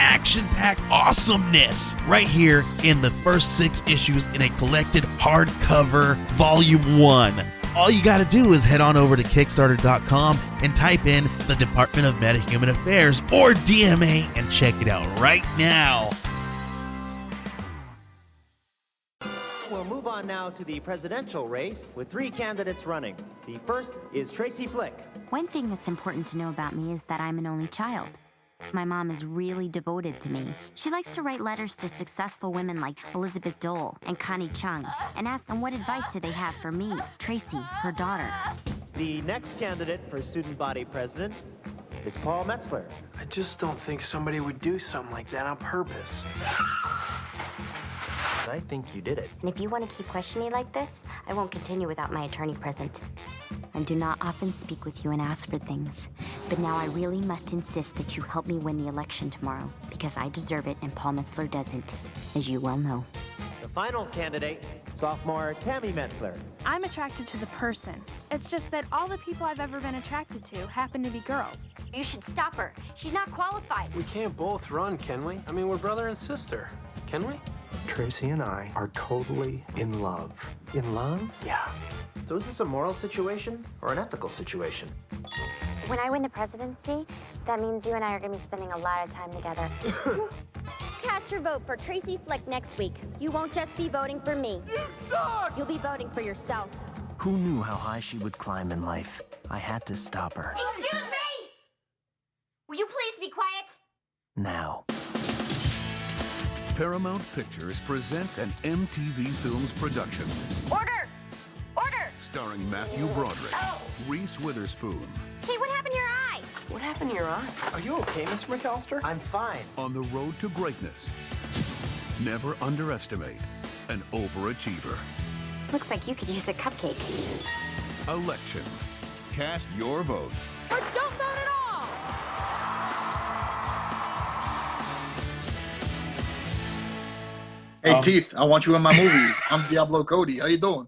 action packed awesomeness right here in the first six issues in a collected hardcover volume one. All you got to do is head on over to Kickstarter.com and type in the Department of Metahuman Affairs or DMA and check it out right now. We'll move on now to the presidential race with three candidates running. The first is Tracy Flick. One thing that's important to know about me is that I'm an only child. My mom is really devoted to me. She likes to write letters to successful women like Elizabeth Dole and Connie Chung and ask them what advice do they have for me, Tracy, her daughter. The next candidate for student body president is Paul Metzler. I just don't think somebody would do something like that on purpose. I think you did it. And if you want to keep questioning me like this, I won't continue without my attorney present. I do not often speak with you and ask for things, but now I really must insist that you help me win the election tomorrow because I deserve it and Paul Metzler doesn't, as you well know. The final candidate, sophomore Tammy Metzler. I'm attracted to the person. It's just that all the people I've ever been attracted to happen to be girls. You should stop her. She's not qualified. We can't both run, can we? I mean, we're brother and sister. Can we? Tracy and I are totally in love. In love? Yeah. So is this a moral situation or an ethical situation? When I win the presidency, that means you and I are going to be spending a lot of time together. Cast your vote for Tracy Flick next week. You won't just be voting for me. You'll be voting for yourself. Who knew how high she would climb in life? I had to stop her. Excuse me! Will you please be quiet? Now. Paramount Pictures presents an MTV Films production Order! Order! starring Matthew Broderick, Oh. Reese Witherspoon, Hey, what happened to your eye? What happened to your eye? Are you okay, Mr. McAllister? I'm fine. on the road to greatness. Never underestimate an overachiever. Looks like you could use a cupcake. Election. Cast your vote. Or don't vote at all! Hey Um, Teeth, I want you in my movie. I'm Diablo Cody. How you doing?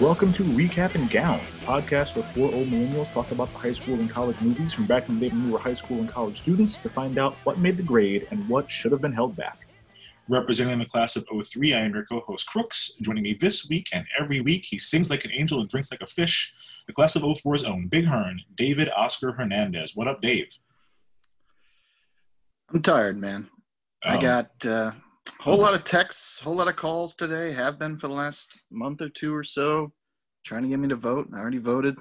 Welcome to Recap and Gown, a podcast where four old millennials talk about the high school and college movies from back in the day when we were high school and college students to find out what made the grade and what should have been held back. Representing the class of 03, I am your co host Crooks. Joining me this week and every week, he sings like an angel and drinks like a fish. The class of 04's own Big Hearn, David Oscar Hernandez. What up, Dave? I'm tired, man. I Um, got uh, a whole lot of texts, whole lot of calls today. Have been for the last month or two or so, trying to get me to vote. I already voted.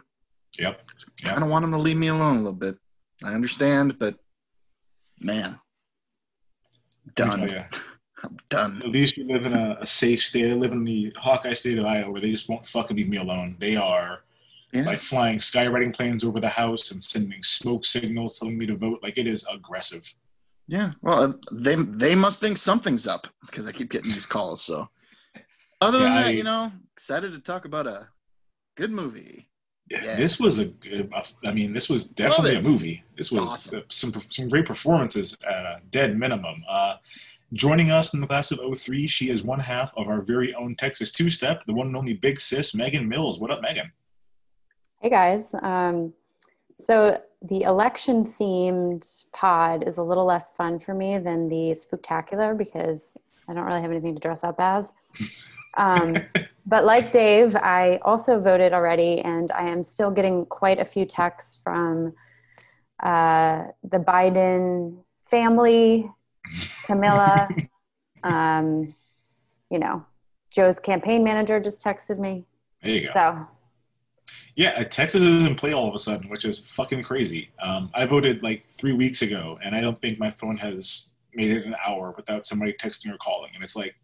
Yep. Yep. Kind of want them to leave me alone a little bit. I understand, but man, done. Oh, tell I'm done. At least you live in a, a safe state. I live in the Hawkeye state of Iowa where they just won't fucking leave me alone. They are Yeah. like flying skywriting planes over the house and sending smoke signals telling me to vote. Like it is aggressive. Yeah. Well, uh, they they must think something's up because I keep getting these calls. So, other than Yeah, that, I- you know, excited to talk about a good movie. Yeah. This was a good. I mean, this was definitely a movie. This was awesome. uh, some some great performances at a dead minimum. Uh, joining us in the class of 03, she is one half of our very own Texas Two Step, the one and only Big Sis, Megan Mills. What up, Megan? Hey guys. Um, so the election themed pod is a little less fun for me than the spectacular because I don't really have anything to dress up as. Um, but like Dave, I also voted already, and I am still getting quite a few texts from uh, the Biden family, Kamala. um, you know, Joe's campaign manager just texted me. There you go. So Yeah, uh, Texas is in play all of a sudden, which is fucking crazy. Um, I voted like three weeks ago, and I don't think my phone has made it an hour without somebody texting or calling. And it's like,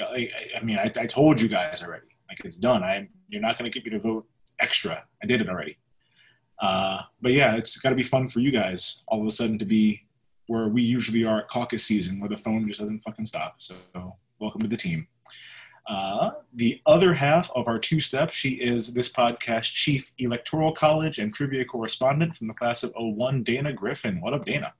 I, I- mean, I, I told you guys already. Like it's done. I you're not going to get me to vote extra. I did it already. Uh, but yeah, it's got to be fun for you guys all of a sudden to be where we usually are at caucus season, where the phone just doesn't fucking stop. So welcome to the team. Uh, the other half of our two steps, she is this podcast chief electoral college and trivia correspondent from the class of 01, Dana Griffin. What up, Dana?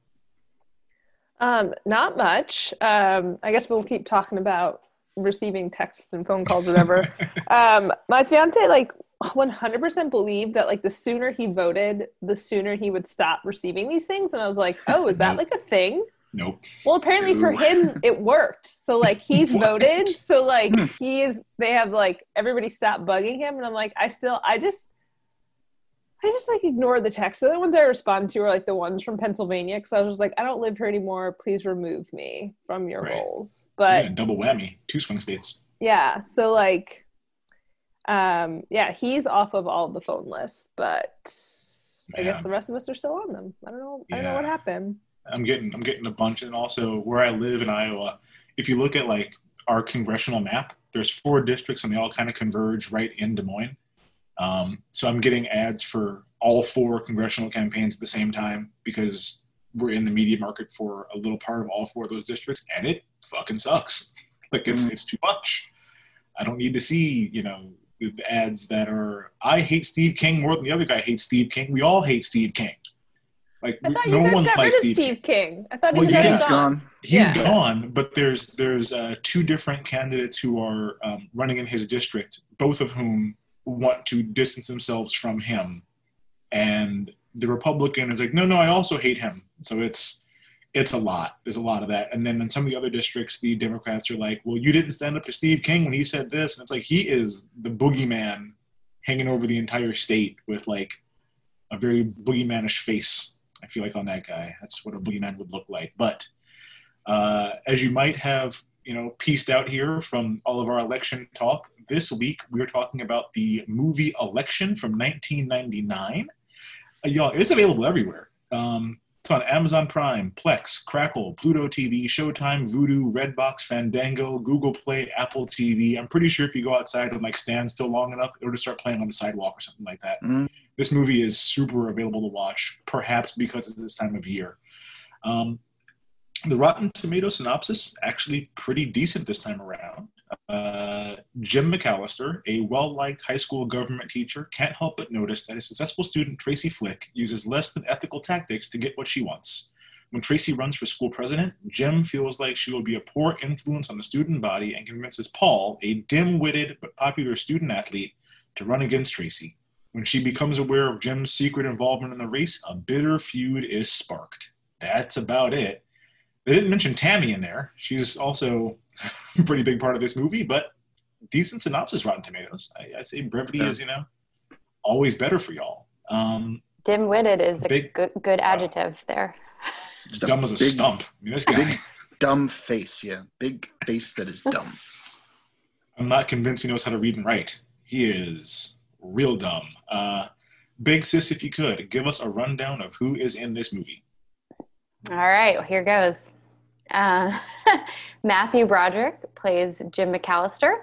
Um, not much. Um, I guess we'll keep talking about receiving texts and phone calls or whatever. um, my fiance like 100% believed that like the sooner he voted, the sooner he would stop receiving these things. And I was like, oh, is that like a thing? Nope. Well, apparently for him it worked. So like he's voted. So like he is. they have like everybody stopped bugging him, and I'm like, I still I just I just like ignore the texts. The other ones I respond to are like the ones from Pennsylvania because I was just like, I don't live here anymore. Please remove me from your Right. rolls. Yeah, But double whammy, two swing states. yeah, so like, um, yeah, he's off of all the phone lists, but I guess the rest of us are still on them. I don't know. I don't know what happened. I'm getting I'm getting a bunch, and also where I live in Iowa, if you look at like our congressional map, there's four districts, and they all kind of converge right in Des Moines. Um, so I'm getting ads for all four congressional campaigns at the same time because we're in the media market for a little part of all four of those districts, and it fucking sucks. Like it's it's too much. I don't need to see you know the ads that are I hate Steve King more than the other guy hates Steve King. We all hate Steve King. Like I thought no you guys one got likes rid of Steve. Steve King. I thought Well, he was yeah. already He's gone. He's Yeah. gone, but there's there's uh, two different candidates who are um, running in his district, both of whom want to distance themselves from him, and the Republican is like, no, no, I also hate him. So it's it's a lot. There's a lot of that, and then in some of the other districts, the Democrats are like, well, you didn't stand up to Steve King when he said this, and it's like he is the boogeyman hanging over the entire state with like a very boogeymanish face. I feel like on that guy, that's what a boogeyman would look like. But uh, as you might have, you know, pieced out here from all of our election talk, this week we are talking about the movie Election from 1999. Uh, y'all, it's available everywhere. Um, it's on Amazon Prime, Plex, Crackle, Pluto TV, Showtime, Vudu, Redbox, Fandango, Google Play, Apple TV. I'm pretty sure if you go outside and like stand still long enough, it'll just start playing on the sidewalk or something like that. This movie is super available to watch, perhaps because it's this time of year. Um, the Rotten Tomato synopsis actually pretty decent this time around. Uh, Jim McAllister, a well-liked high school government teacher, can't help but notice that a successful student, Tracy Flick, uses less than ethical tactics to get what she wants. When Tracy runs for school president, Jim feels like she will be a poor influence on the student body and convinces Paul, a dim-witted but popular student athlete, to run against Tracy. When she becomes aware of Jim's secret involvement in the race, a bitter feud is sparked. That's about it. They didn't mention Tammy in there. She's also pretty big part of this movie, but decent synopsis, Rotten Tomatoes. I, I say brevity is, you know, always better for y'all. Um, Dim-witted is a Big- good, good adjective there. dumb as a big- stump. I mean, this guy. Big dumb face, yeah. Big face that is dumb. I'm not convinced he knows how to read and write. He is real dumb. Uh, Big sis, if you could, give us a rundown of who is in this movie. All right, well, here goes. Uh, Matthew Broderick plays Jim McAllister.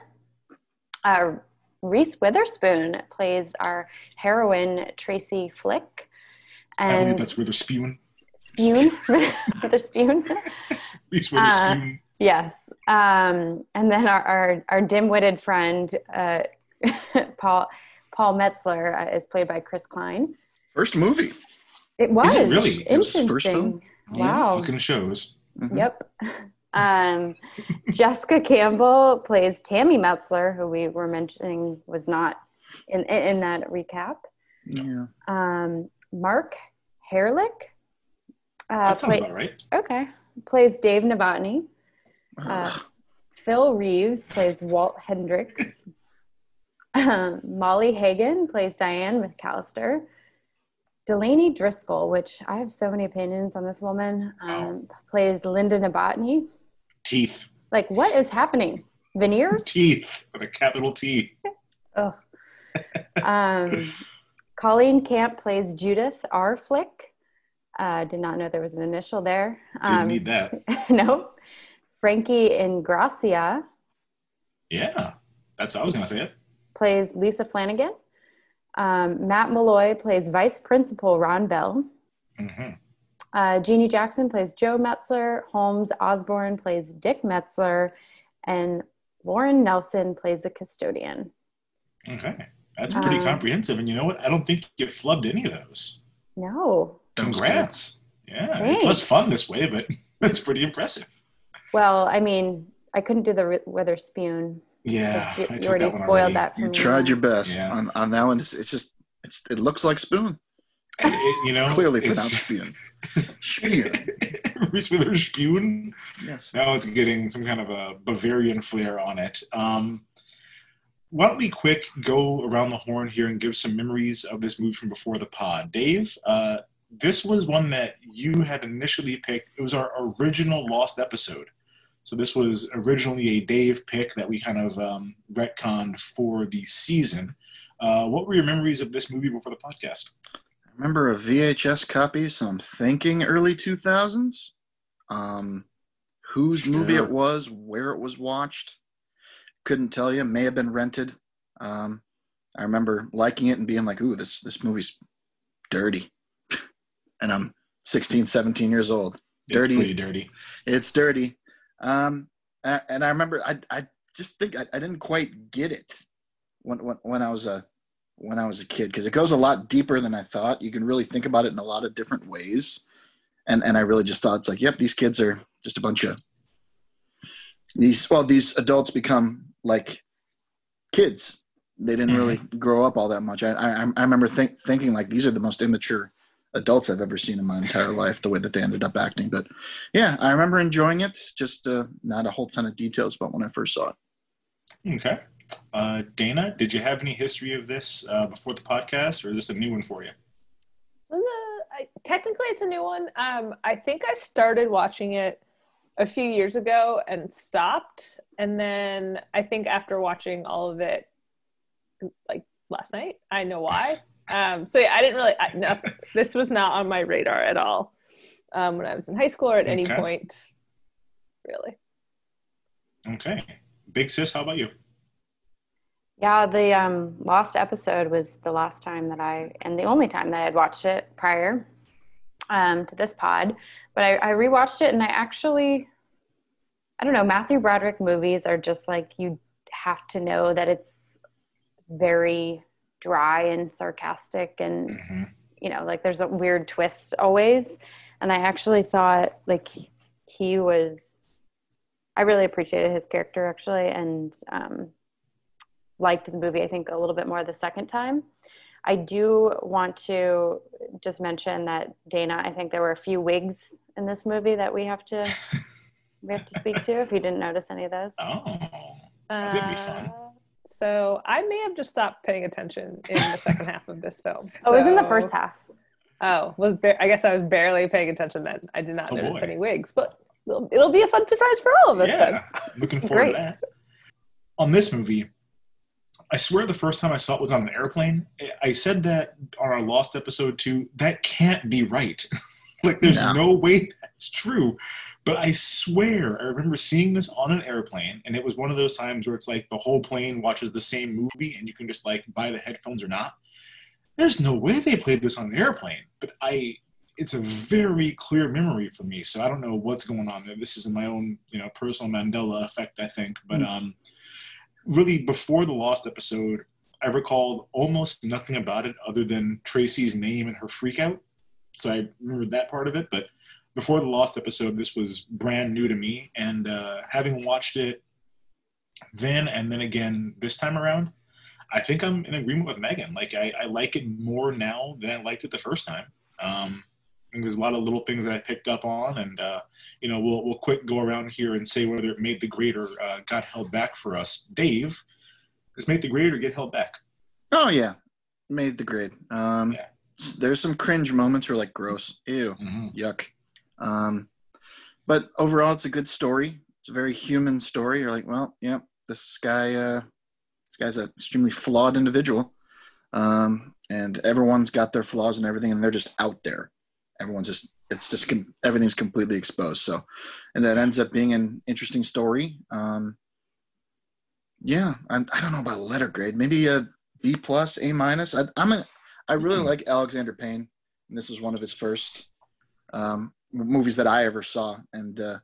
Uh, Reese Witherspoon plays our heroine Tracy Flick. I believe And that's they're. Spoon, Witherspoon. Reese Uh, Witherspoon. yes. Um, and then our, our, our dim-witted friend, uh, Paul, Paul Metzler, uh, is played by Chris Klein. First movie. It was it really? It was his interesting. first film? Wow. Fucking shows. Yep. Um, Jessica Campbell plays Tammy Metzler, who we were mentioning was not in in that recap. Yeah. Um, Mark Harelik. Uh, That sounds play- about right. Okay. Plays Dave Novotny. Uh, Phil Reeves plays Walt Hendricks. Um, Molly Hagan plays Diane McAllister. Delaney Driscoll, which I have so many opinions on this woman, um, plays Linda Novotny. Teeth. Like, what is happening? Veneers? Teeth with a capital T. Ugh. Um, Colleen Camp plays Judith R. Flick. Uh, did not know there was an initial there. Didn't Um, need that. nope. Frankie Ingrassia Yeah, that's how I was gonna say it. plays Lisa Flanagan. Um, Matt Malloy plays Vice Principal Ron Bell. hmm Uh, Jeannie Jackson plays Jo Metzler. Holmes Osborne plays Dick Metzler. And Lauren Nelson plays the custodian. Okay, that's pretty Um, comprehensive. And you know what? I don't think you flubbed any of those. No. Congrats. Yeah, Thanks. it's less fun this way, but it's pretty impressive. Well, I mean, I couldn't do the Ri- Witherspoon. Yeah, You, I you already that spoiled already. that for You me. tried your best Yeah. on, on that one. It's, it's just it's it looks like spoon. And it- you know, Clearly it's- pronounced spoon. Spoon. Reese Witherspoon. Yes. Now it's getting some kind of a Bavarian flair on it. Um, why don't we quick go around the horn here and give some memories of this movie from before the pod? Dave, uh, this was one that you had initially picked. It was our original Lost episode. So this was originally a Dave pick that we kind of um, retconned for the season. Uh, what were your memories of this movie before the podcast? I remember a VHS copy, so I'm thinking early 2000s. Um, whose movie it was, where it was watched, couldn't tell you. May have been rented. Um, I remember liking it and being like, "Ooh, this this movie's dirty," and I'm 16, 17 years old. Dirty, It's pretty dirty. It's dirty. Um, and I remember I I just think I, I didn't quite get it when when, when I was a when I was a kid because it goes a lot deeper than I thought. You can really think about it in a lot of different ways, and and I really just thought it's like, yep, these kids are just a bunch of these. Well, these adults become like kids. They didn't really grow up all that much. I I, I remember think, thinking like these are the most immature adults I've ever seen in my entire life. The way that they ended up acting, but yeah, I remember enjoying it. Just uh, not a whole ton of details about when I first saw it. Okay. Uh, Dana, did you have any history of this uh, before the podcast, or is this a new one for you? So the, I, technically, it's a new one. Um, I think I started watching it a few years ago and stopped, and then I think after watching all of it, like last night, I know why. Um, so yeah, I didn't really. I, no, this was not on my radar at all um, when I was in high school or at any point, really. Okay. Big sis, how about you? Yeah, the um, lost episode was the last time that I, and the only time that I had watched it prior um, to this pod. But I, I rewatched it, and I actually, I don't know, Matthew Broderick movies are just like you have to know that it's very dry and sarcastic, and you know, like there's a weird twist always. And I actually thought like he was, I really appreciated his character actually, and um, liked the movie, I think, a little bit more the second time. I do want to just mention that Dana, I think there were a few wigs in this movie that we have to we have to speak to if you didn't notice any of those. Oh, that's gonna be fun. So I may have just stopped paying attention in the second half of this film. Oh, it was in the first half. Oh, was ba- I guess I was barely paying attention then. I did not Oh, notice boy. any wigs, but it'll, it'll be a fun surprise for all of us then. Yeah, looking forward Great. to that. On this movie, I swear the first time I saw it was on an airplane. I said that on our Lost episode too. That can't be right. like, there's No. no way that's true. But I swear, I remember seeing this on an airplane, and it was one of those times where it's like the whole plane watches the same movie, and you can just like buy the headphones or not. There's no way they played this on an airplane, but I it's a very clear memory for me. So I don't know what's going on there. This is my own, you know, personal Mandela effect, I think. But um, really, before the Lost episode, I recalled almost nothing about it other than Tracy's name and her freak out. So I remember that part of it. But before the Lost episode, this was brand new to me. And uh, having watched it then and then again this time around, I think I'm in agreement with Megan. Like I, I like it more now than I liked it the first time. Um, there's a lot of little things that I picked up on, and uh, you know, we'll we'll quick go around here and say whether it made the grade or uh, got held back for us. Dave, does make the grade or get held back? Oh yeah, made the grade. Um, s- There's some cringe moments where like gross, ew, yuck. Um, but overall, it's a good story. It's a very human story. You're like, well, yeah, this guy, uh, this guy's an extremely flawed individual, um, and everyone's got their flaws and everything, and they're just out there. Everyone's just, it's just com- everything's completely exposed. So, and that ends up being an interesting story. Um, Yeah, I, I don't know about letter grade. Maybe a B plus, A minus. I, I'm a, I really Mhm. like Alexander Payne, and this was one of his first um, movies that I ever saw, and uh,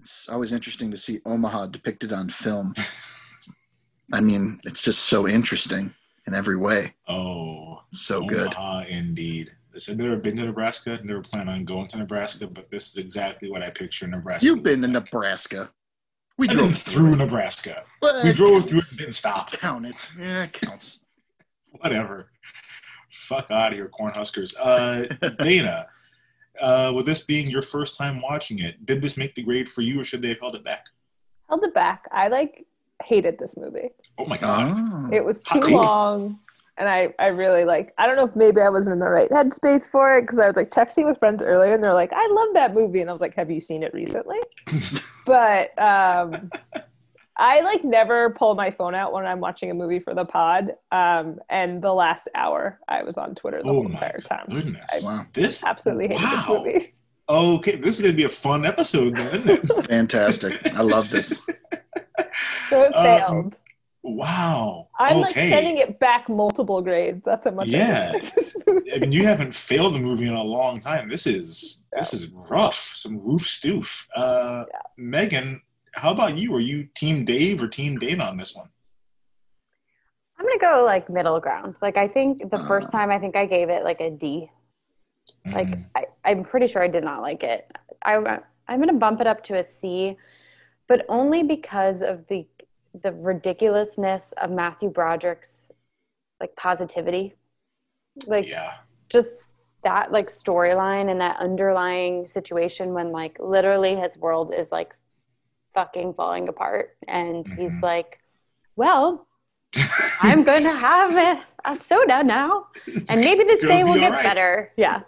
it's always interesting to see Omaha depicted on film. I mean, it's just so interesting in every way. Oh, So good. Omaha, indeed. I've never been to Nebraska. Never plan on going to Nebraska, but this is exactly what I picture Nebraska. You've been to Nebraska. We I've drove through Nebraska. Well, we drove through it and didn't stop. Count it. Yeah, it counts. Whatever. Fuck out of here, Cornhuskers. Uh, Dana, uh, with this being your first time watching it, did this make the grade for you, or should they have held it back? Held it back. I like hated this movie. Oh my god! Oh. It was too Hot take. long, and I I really like. I don't know if maybe I wasn't in the right headspace for it because I was like texting with friends earlier, and they're like, "I love that movie," and I was like, "Have you seen it recently?" but um, I like never pull my phone out when I'm watching a movie for the pod. Um, and the last hour, I was on Twitter the Oh whole my entire time. Goodness, Wow. this Absolutely hated wow. this movie. Okay, this is gonna be a fun episode, then, isn't it? Fantastic. I love this. So it Um, failed. wow. I'm like sending it back multiple grades. That's how much. Yeah. didn't like this movie. I mean, you haven't failed the movie in a long time. This is this is rough. Some roof stoof. Uh, Megan, how about you? Are you Team Dave or Team Dana on this one? I'm gonna go like middle ground. Like I think the first time I think I gave it like a D. Like Mm. I, I'm pretty sure I did not like it. I I'm gonna bump it up to a C, but only because of the the ridiculousness of Matthew Broderick's like positivity. Like yeah, just that like storyline and that underlying situation when like literally his world is like fucking falling apart and he's Mhm. like well i'm going to have a, a soda now and maybe this day will get alright. better yeah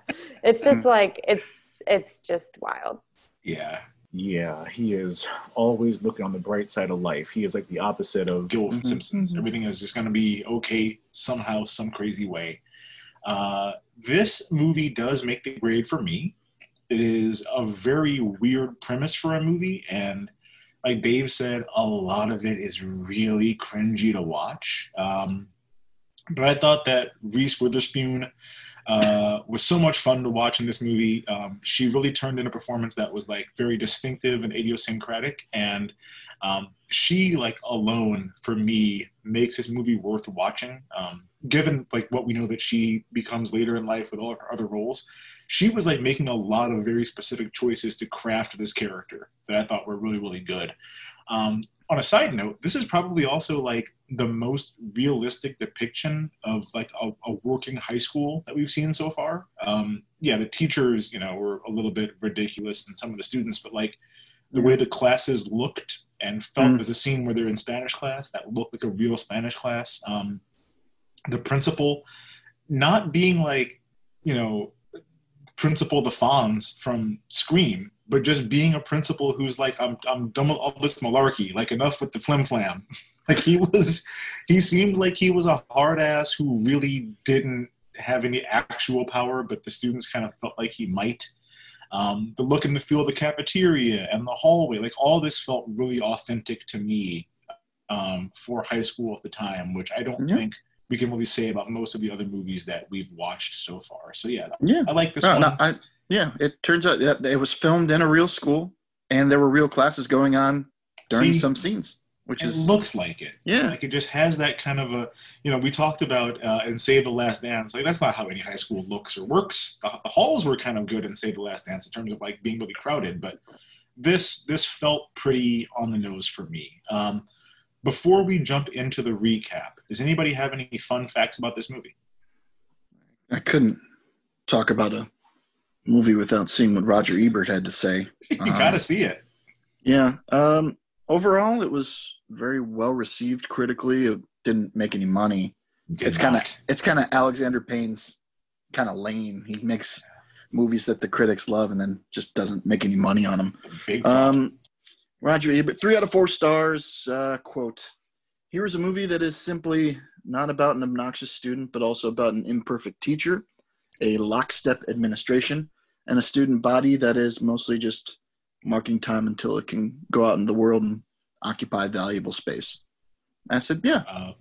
it's just like it's it's just wild yeah. Yeah, he is always looking on the bright side of life. He is like the opposite of Gil from Mhm. Simpsons. Everything is just going to be okay somehow, some crazy way. Uh, this movie does make the grade for me. It is a very weird premise for a movie, and like Dave said, a lot of it is really cringy to watch. Um, but I thought that Reese Witherspoon uh, was so much fun to watch in this movie. Um, she really turned in a performance that was like very distinctive and idiosyncratic, and um, she like alone for me makes this movie worth watching. Um, given like what we know that she becomes later in life with all of her other roles, she was like making a lot of very specific choices to craft this character that I thought were really really good. Um, on a side note, this is probably also like the most realistic depiction of like a, a working high school that we've seen so far. Um, yeah, the teachers, you know, were a little bit ridiculous, and some of the students, but like the way the classes looked and felt. Mm. There's a scene where they're in Spanish class that looked like a real Spanish class. Um, the principal not being like, you know, Principal the Fonz from Scream, but just being a principal who's like, I'm, I'm done with all this malarkey. Like, enough with the flim flam. like, he was, he seemed like he was a hard ass who really didn't have any actual power, but the students kind of felt like he might. Um, the look and the feel of the cafeteria and the hallway, like, all this felt really authentic to me um, for high school at the time, which I don't Yeah. think we can really say about most of the other movies that we've watched so far. So, yeah, Yeah. I like this No, one. no, I, yeah, it turns out that it was filmed in a real school, and there were real classes going on during See? some scenes, which it is looks like it. yeah, Like it just has that kind of a, you know, we talked about uh, in Save the Last Dance. Like that's not how any high school looks or works. The, the halls were kind of good in Save the Last Dance in terms of like being really crowded, but this this felt pretty on the nose for me. Um, before we jump into the recap, does anybody have any fun facts about this movie? I couldn't talk about a movie without seeing what Roger Ebert had to say. you Um, got to see it. Yeah. Um, overall, it was very well received critically. It didn't make any money. Did it's kind of it's kind of Alexander Payne's kind of lane. He makes movies that the critics love and then just doesn't make any money on them. Um, Roger Ebert, three out of four stars. Uh, quote: Here is a movie that is simply not about an obnoxious student, but also about an imperfect teacher, a lockstep administration, and a student body that is mostly just marking time until it can go out in the world and occupy valuable space. I said, yeah. Uh,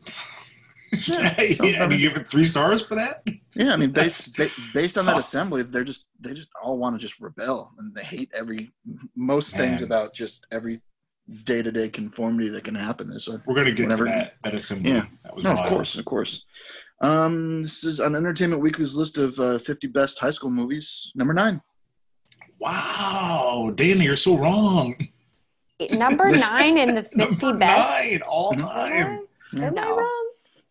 Yeah, yeah, sounds and you give it three stars for that? Yeah, I mean, based ba- based on that assembly, they're just they just all want to just rebel, and they hate every most things about just every day to day conformity that can happen. Is We're gonna get whenever- to that that assembly. Yeah, That was no, of course, of course. Um, this is on Entertainment Weekly's list of uh, 50 best high school movies. Number nine. Wow, Danny, you're so wrong. Number nine in the 50 best. Nine all Mm-hmm. time. Am I No.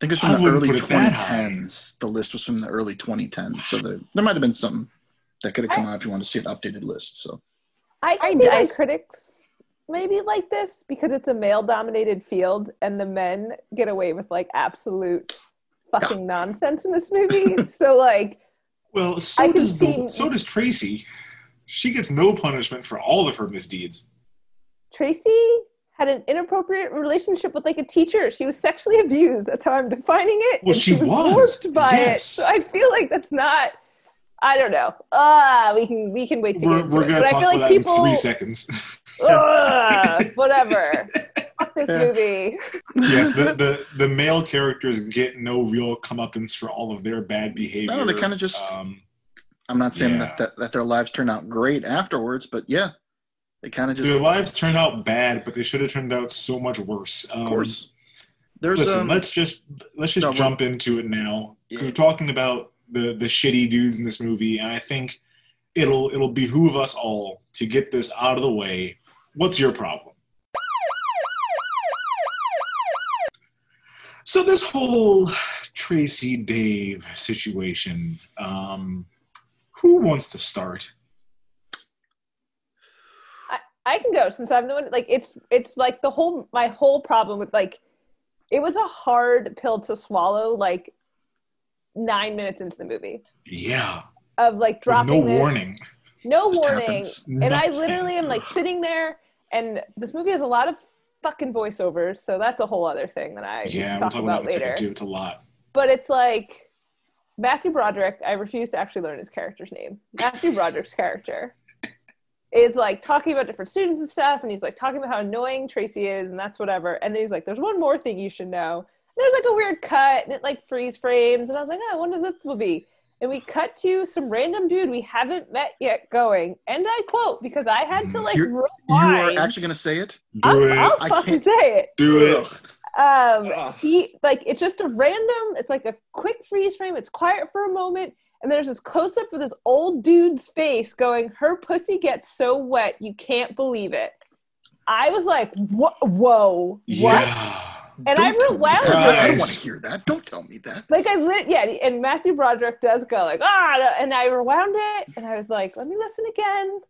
Wrong? I think it's I from the early put it that high. 2010s. The list was from the early 2010s, so there there might have been some that could have come out if you want to see an updated list. So I I- can see I- why critics maybe like this because it's a male-dominated field, and the men get away with like absolute fucking nonsense in this movie. so like, Well, so I can does the, so does Tracy. She gets no punishment for all of her misdeeds. Tracy had an inappropriate relationship with like a teacher. She was sexually abused. That's how I'm defining it. Well, and she was. forced by it. Yes. So I feel like that's not. I don't know. Ah, we can we can wait to We're, get into we're it. gonna But I talk feel about like that people. in three seconds. Ugh, whatever. This Yeah. movie. yes, the, the the male characters get no real comeuppance for all of their bad behavior. No, they kinda just- um, I'm not saying Yeah. that, that that their lives turn out great afterwards, but yeah, they kind of just their lives turn out bad, but they should have turned out so much worse. Um, of course. There's listen, um, let's just let's just No, jump into it now because Yeah. we're talking about the the shitty dudes in this movie, and I think it'll it'll behoove us all to get this out of the way. What's your problem? So this whole Tracy Dave situation, um, who wants to start? I, can go since I'm the one. Like it's it's like the whole my whole problem with like it was a hard pill to swallow. Like nine minutes into the movie Yeah, of like with dropping no this- warning. no Just warning, and I literally am like sitting there, and this movie has a lot of fucking voiceovers, so that's a whole other thing that I Yeah, we'll talk talk about about that in a later. too. It's a lot. But it's like Matthew Broderick. I refuse to actually learn his character's name. Matthew Broderick's character is like talking about different students and stuff, and he's like talking about how annoying Tracy is, and that's whatever. And then he's like, "There's one more thing you should know." There's like a weird cut, and it like freeze frames, and I was like, "Oh, I wonder what this will be." And we cut to some random dude we haven't met yet going, and I quote because I had to like You're- you are actually going to say it? Do I'll, it. I'll I fucking can't- say it Do it. Um Ugh. he like it's just a random it's like a quick freeze frame it's quiet for a moment and there's this close up for this old dude's face going her pussy gets so wet you can't believe it i was like what whoa what Yeah. and i Don't tell me rewound that. I don't want to hear that. Don't tell me that. like i lit yeah and matthew broderick does go like ah and i rewound it and i was like let me listen again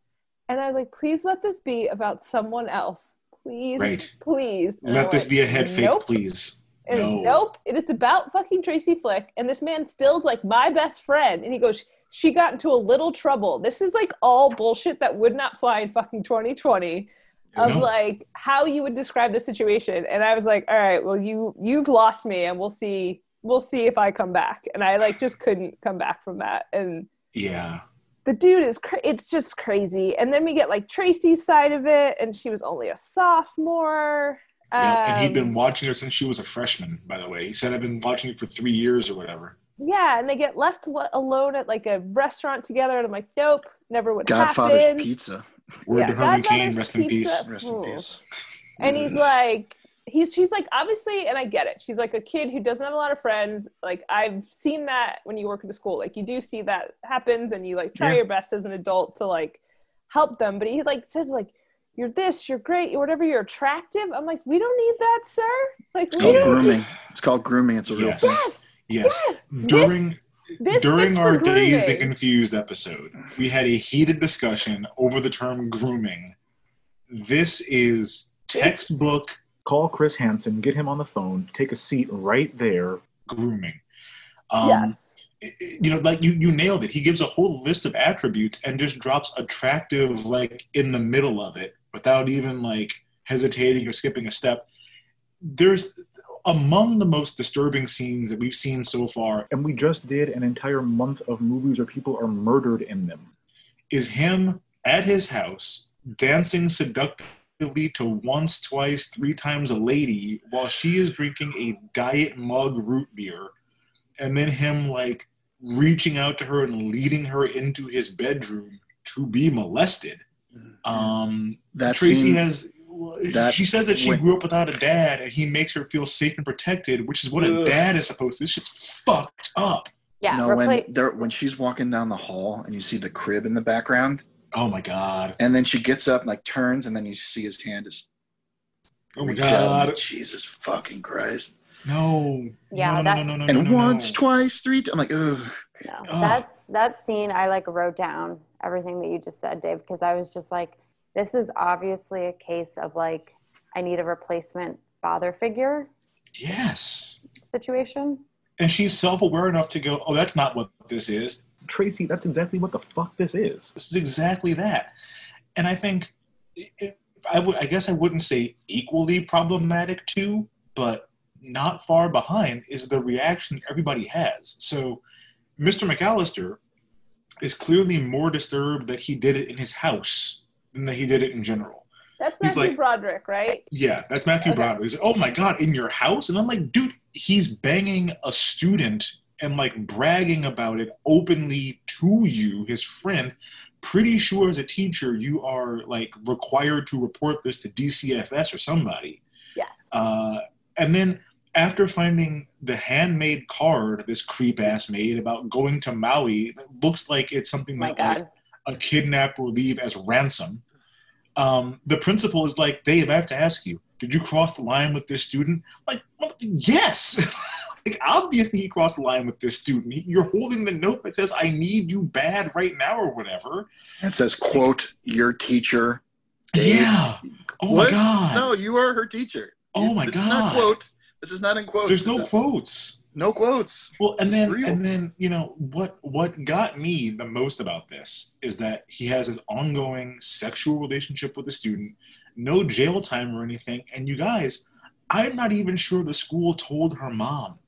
and i was like please let this be about someone else please Right. please Let this went, be a head fake, nope. please. And No. nope, it is about fucking Tracy Flick, and this man still's like my best friend, and he goes, she got into a little trouble. This is like all bullshit that would not fly in fucking 2020 of No. like how you would describe the situation. And I was like, all right, well you you've lost me, and we'll see we'll see if I come back. And I like just couldn't come back from that. And Yeah. the dude is cra- it's just crazy. And then we get like Tracy's side of it, and she was only a sophomore. Yeah, and he'd been Um, watching her since she was a freshman, by the way. He said, I've been watching it for three years or whatever. Yeah, and they get left alone at like a restaurant together, and I'm like, nope, never would Godfather's happen. Godfather's Pizza. Word Yeah, to Herman Godfather's Cain, rest in peace. Pizza. Rest in peace. And he's like, he's she's like obviously, and I get it. She's like a kid who doesn't have a lot of friends. Like I've seen that when you work at a school. Like you do see that happens, and you like try Yeah. your best as an adult to like help them. But he like says like. You're this, you're great, you're whatever, you're attractive. I'm like, we don't need that, sir. Like, It's we called don't grooming. It's called grooming. It's a real Yes. thing. Yes, Yes. yes. During this, this during our for Dazed and. Confused episode, we had a heated discussion over the term grooming. This is textbook Call Chris Hansen, get him on the phone, take a seat right there. grooming. Um, yes. you know like you you nailed it he gives a whole list of attributes and just drops attractive like in the middle of it without even like hesitating or skipping a step there's among the most disturbing scenes that we've seen so far And we just did an entire month of movies where people are murdered in them. is him at his house dancing seductively to once, twice, three times a lady while she is drinking a diet mug root beer, and then him like reaching out to her and leading her into his bedroom to be molested. Um, That Tracy scene- has. that- she says that she when- grew up without a dad, and he makes her feel safe and protected, which is what a dad is supposed to. This shit's fucked up. Yeah, no, when they're when she's walking down the hall and you see the crib in the background, Oh my god. and then she gets up and like turns, and then you see his hand is. Oh my reach out, and I'm god. like, Jesus fucking Christ! No. Yeah, no, no, that- no, no, no, and no, no, once, no. twice, three. T- I'm like, ugh. No, Ugh. that's that scene. I like wrote down everything that you just said, Dave, because I was just like, this is obviously a case of like, I need a replacement father figure Yes. situation. And she's self aware enough to go, oh, that's not what this is. Tracy, that's exactly what the fuck this is. This is exactly that. And I think, it, I, would, I guess I wouldn't say equally problematic too, but not far behind is the reaction everybody has. So Mr. McAllister is clearly more disturbed that he did it in his house than that he did it in general. That's He's Matthew like- Broderick, right? Yeah, that's Matthew Okay. Broderick. He's like, oh my god, in your house? And I'm like, dude, he's banging a student and like bragging about it openly to you, his friend. Pretty sure as a teacher, you are like required to report this to DCFS or somebody. Yes. Uh, and then after finding the handmade card this creep ass made about going to Maui, it looks like it's something My that like, a kidnap will leave as ransom. Um, the principal is like, Dave, I have to ask you, did you cross the line with this student? Like, well, yes. like, obviously he crossed the line with this student. He- You're holding the note that says, I need you bad right now or whatever. It says, "quote Your teacher." Dave. Yeah. Oh What? my God. No, you are her teacher. Oh my this Is not God. quote. This is not in quotes. There's no is- quotes. No quotes. Well, and then real. and then you know what what got me the most about this is that he has his ongoing sexual relationship with the student, no jail time or anything. And you guys, I'm not even sure the school told her mom.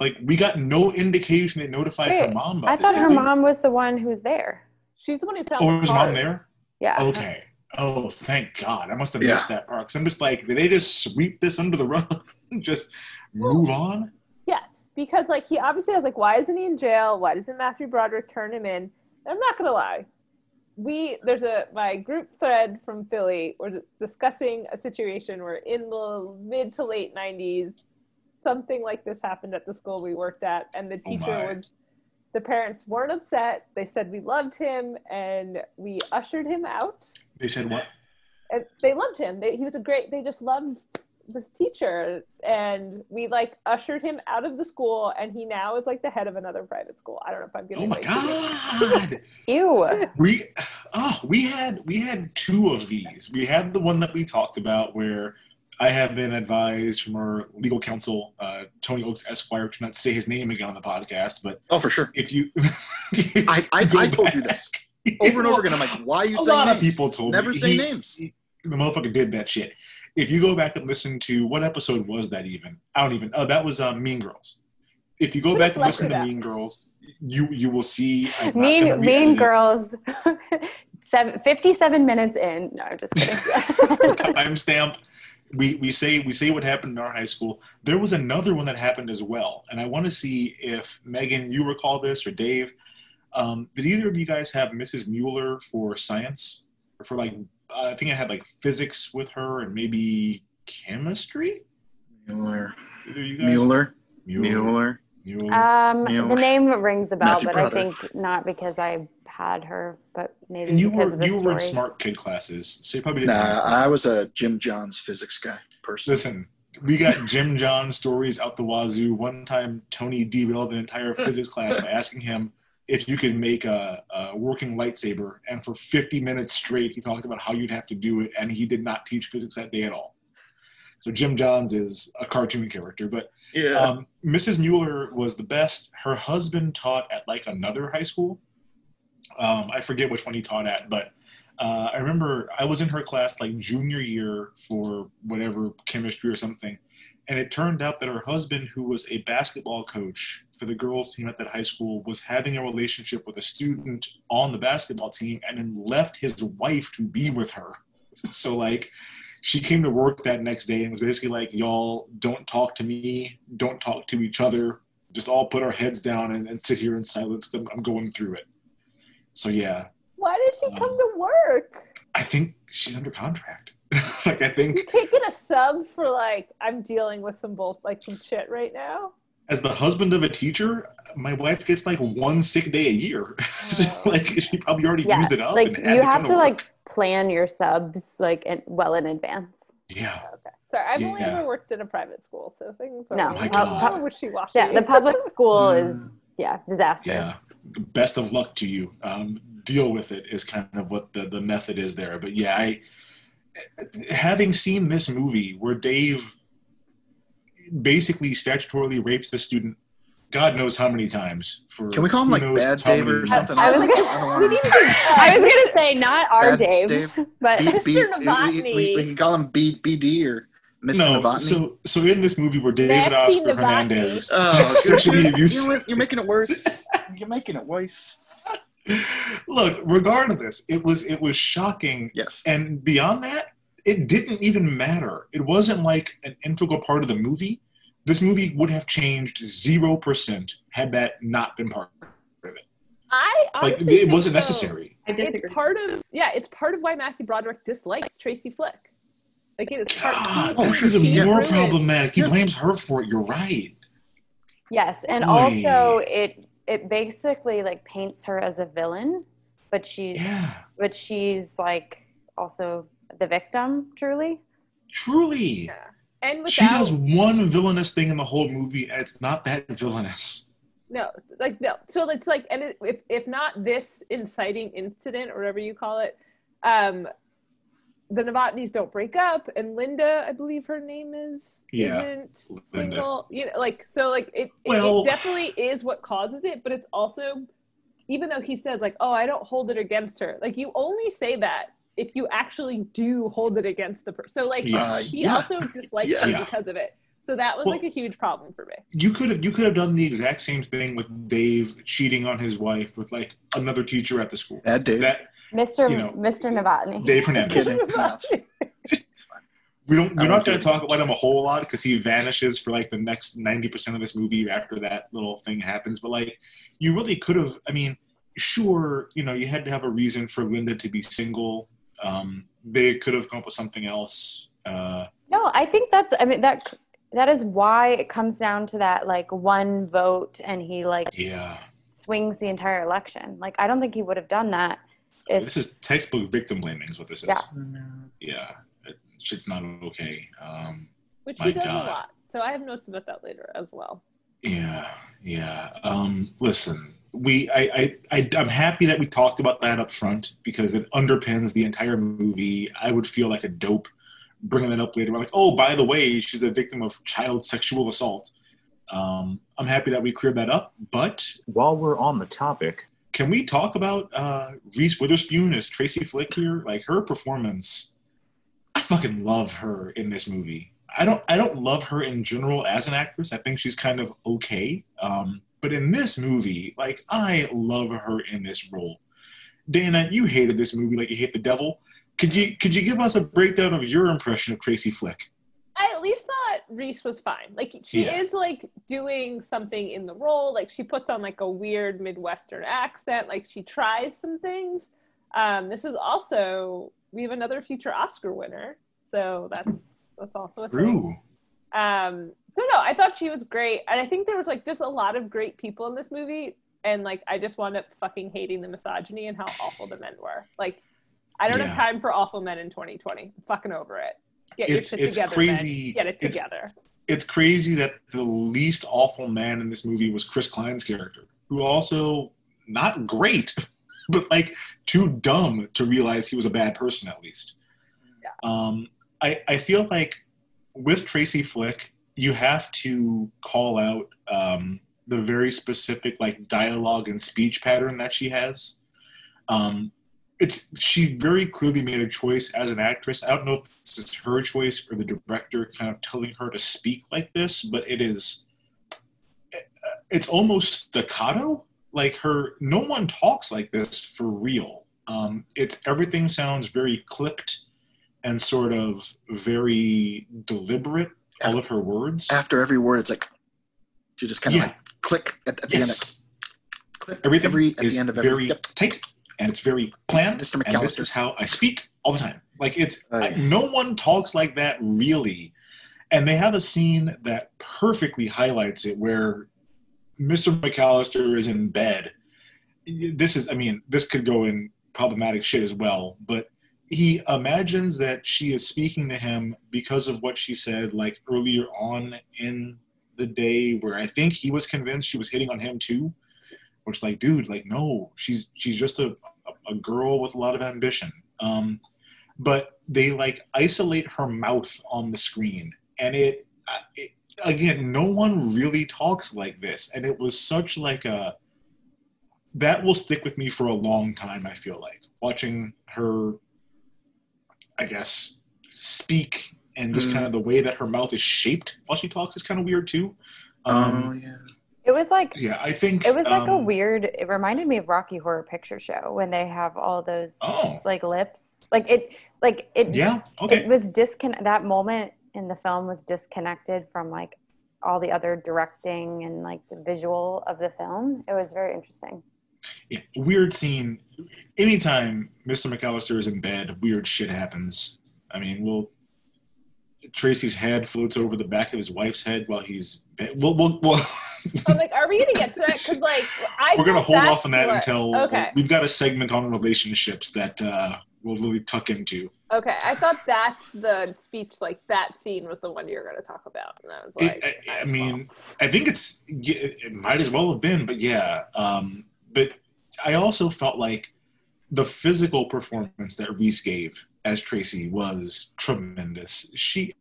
Like we got no indication they notified her mom about I this. thought did her mom was the one who was there. She's the one who found Oh, the was mom there? Yeah. Okay. Oh, thank God. I must have Yeah. missed that part. Because I'm just like, did they just sweep this under the rug and just move on? Yes, because like he obviously I was like, why isn't he in jail? Why doesn't Matthew Broderick turn him in? And I'm not gonna lie, we there's a my group thread from Philly. We're discussing a situation where in the mid to late '90s, something like this happened at the school we worked at, and the Oh teacher my. was. The parents weren't upset. They said we loved him, and we ushered him out. They said what? and they loved him. They, he was a great. They just loved this teacher, and we like ushered him out of the school, and he now is like the head of another private school. I don't know if I'm giving. Oh my away too. God. Ew. we oh we had we had two of these we had the one that we talked about where i have been advised from our legal counsel uh, tony oaks esquire to not say his name again on the podcast but Oh, for sure. if you I I, Go I told you this over and over again. I'm like, why are you a saying lot names? of people told me Never me say he- names. he- the motherfucker did that shit if you go back and listen to what episode was that even i don't even oh that was uh, mean girls if you go back and listen to record mean girls you you will see I'm Mean Mean it. Girls. Seven, 57 minutes in. No, I'm just kidding. timestamp. We we say we say what happened in our high school. There was another one that happened as well, and I want to see if Megan, you recall this, or Dave. Um, did either of you guys have Mrs. Mueller for science, or for like? I think I had like physics with her, and maybe chemistry. Mueller. Either you guys? Mueller. Mueller. Mueller. Mueller. um, Mueller. the name rings a bell, Matthew but I think not because I had her, but maybe and you because were of the you story. were in smart kid classes, so you probably didn't. Nah, have- I was a Jim Johns physics guy person. Listen, we got Jim Johns stories out the wazoo. One time, Tony derailed an entire physics class by asking him if you could make a, a working lightsaber, and for 50 minutes straight, he talked about how you'd have to do it, and he did not teach physics that day at all. So Jim Johns is a cartoon character, but Yeah. um, Mrs. Mueller was the best. Her husband taught at like another high school. Um, I forget which one he taught at, but uh, I remember I was in her class like junior year for whatever chemistry or something. And it turned out that her husband, who was a basketball coach for the girls' team at that high school, was having a relationship with a student on the basketball team and then left his wife to be with her. so like she came to work that next day and was basically like, "Y'all don't talk to me, don't talk to each other, just all put our heads down and, and sit here in silence. I'm, I'm going through it." So yeah, Why did she come um, to work? I think she's under contract. like I think You can't get a sub for like I'm dealing with some bull like some shit right now. as the husband of a teacher, my wife gets like one sick day a year. so oh. like she probably already Yeah, used it up. like and you to have come to like plan your subs like in, well in advance. Yeah. Okay. Sorry, I've only Yeah. ever worked in a private school, so things are No, My a God. little wishy-washy. Yeah, the public school is mm. Yeah disastrous. Yeah. Best of luck to you. Um, deal with it is kind of what the, the method is there. But yeah, I having seen this movie where Dave basically statutorily rapes the student, God knows how many times. For Can we call him like knows Bad how Dave or something? I was gonna, I was gonna say not our Dave, Dave? but B- B- Mr. we, we, we can call him B, BD or Mr. No, Novotny. so so in this movie where David Nasty Oscar Novotny. Hernandez oh, sexually you're, abused you're, you're making it worse. You're making it worse. Look, regardless, it was it was shocking. Yes. And beyond that, it didn't even matter. It wasn't like an integral part of the movie. This movie would have changed zero percent had that not been part of it. I Like it think wasn't so. necessary. I disagree. It's part of yeah, it's part of why Matthew Broderick dislikes Tracy Flick. Like it is part God, he- that's he even more ruined- problematic. He blames her for it. You're right. yes, and Boy. also it it basically like paints her as a villain, but she Yeah, but she's like also the victim truly. truly. Yeah. And without She does one villainous thing in the whole movie, and it's not that villainous. no, like no. So it's like, and it, if if not this inciting incident or whatever you call it, um, the Novotnys don't break up, and Linda, I believe her name is, Yeah, isn't Linda. single. You know, like so, like it, it- Well- it definitely is what causes it, but it's also, even though he says like, oh, I don't hold it against her. Like you only say that if you actually do hold it against the person. So like Yes. he Yeah. also dislikes Yeah. her Yeah. because of it. So that was Well- like a huge problem for me. You could have you could have done the exact same thing with Dave cheating on his wife with like another teacher at the school. Bad Dave. That Mr. You know, Mr. Novotny. Dave Hernandez. Kidding. No, it's- We don't. I We're not going to talk about him a whole lot because he vanishes for like the next ninety percent of this movie after that little thing happens. But like, you really could have. I mean, sure, you know, you had to have a reason for Linda to be single. Um, they could have come up with something else. Uh, No, I think that's I mean that that is why it comes down to that like one vote and he like yeah, swings the entire election. Like I don't think he would have done that if this is textbook victim blaming. Is what this is. Yeah. Yeah, it, shit's not okay. Um, which My he does God. a lot. So I have notes about that later as well. Yeah, yeah. Um, listen, we, I, I, I, I'm happy that we talked about that up front because it underpins the entire movie. I would feel like a dope bringing that up later. I'm like, oh, by the way, she's a victim of child sexual assault. Um, I'm happy that we cleared that up. But While we're on the topic, can we talk about uh, Reese Witherspoon as Tracy Flick here? Like her performance, I fucking love her in this movie. I don't I don't love her in general as an actress. I think she's kind of okay. Um, but in this movie, like I love her in this role. Dana, you hated this movie like you hate the devil. Could you could you give us a breakdown of your impression of Tracy Flick? I at least thought Reese was fine. Like she Yeah. is like doing something in the role. Like she puts on like a weird Midwestern accent. Like she tries some things. Um, this is also we have another future Oscar winner, so that's that's also a thing. True. Um, so no, I thought she was great, and I think there was like just a lot of great people in this movie, and like I just wound up fucking hating the misogyny and how awful the men were. Like, I don't Yeah. have time for awful men in 2020. I'm fucking over it. Get your It's- shit it's together, crazy. Get it It's- together. it's crazy that the least awful man in this movie was Chris Klein's character, who also not great, but like too dumb to realize he was a bad person at least. Um, I I feel like with Tracy Flick, you have to call out um, the very specific like dialogue and speech pattern that she has. Um, it's she very clearly made a choice as an actress. I don't know if this is her choice or the director kind of telling her to speak like this, but it is. It's almost staccato. Like her, no one talks like this for real. Um, it's everything sounds very clipped, and sort of very deliberate. All of her words. After every word, it's like you just kind of Yeah. like click at, at the Yes. end. Of, click Everything every, at is the end of every. very Yep. tight and it's very planned. Mr. And this is how I speak all the time. Like it's Uh, I, no one talks like that really. And they have a scene that perfectly highlights it where Mr. McAllister is in bed. This is I mean, this could go in problematic shit as well, but he imagines that she is speaking to him because of what she said like earlier on in the day where I think he was convinced she was hitting on him too. Which like, dude, like no, she's she's just a, a girl with a lot of ambition. Um, but they like isolate her mouth on the screen, and it, it again, no one really talks like this, and it was such like a that will stick with me for a long time. I feel like watching her, I guess, speak and just Mhm. kind of the way that her mouth is shaped while she talks is kind of weird too. oh Um, yeah. It was like yeah, I think it was like a um, weird. It reminded me of Rocky Horror Picture Show when they have all those Oh. like lips. Like it, like it. Yeah, okay. It was disconnect. That moment in the film was disconnected from like all the other directing and like the visual of the film. It was very interesting. yeah, weird scene. Anytime Mr. McAllister is in bed, weird shit happens. I mean, well, Tracy's head floats over the back of his wife's head while he's. Be- well, well, well I'm like, are we gonna get to that? Because like, I we're gonna hold off on that what- until Okay. we've got a segment on relationships that uh, we'll really tuck into. Okay, I thought that's the speech. Like that scene was the one you were going to talk about, and I was like, It, I, I mean, I think it's it it might as well have been, but yeah. Um, but I also felt like the physical performance that Reese gave as Tracy was tremendous. She,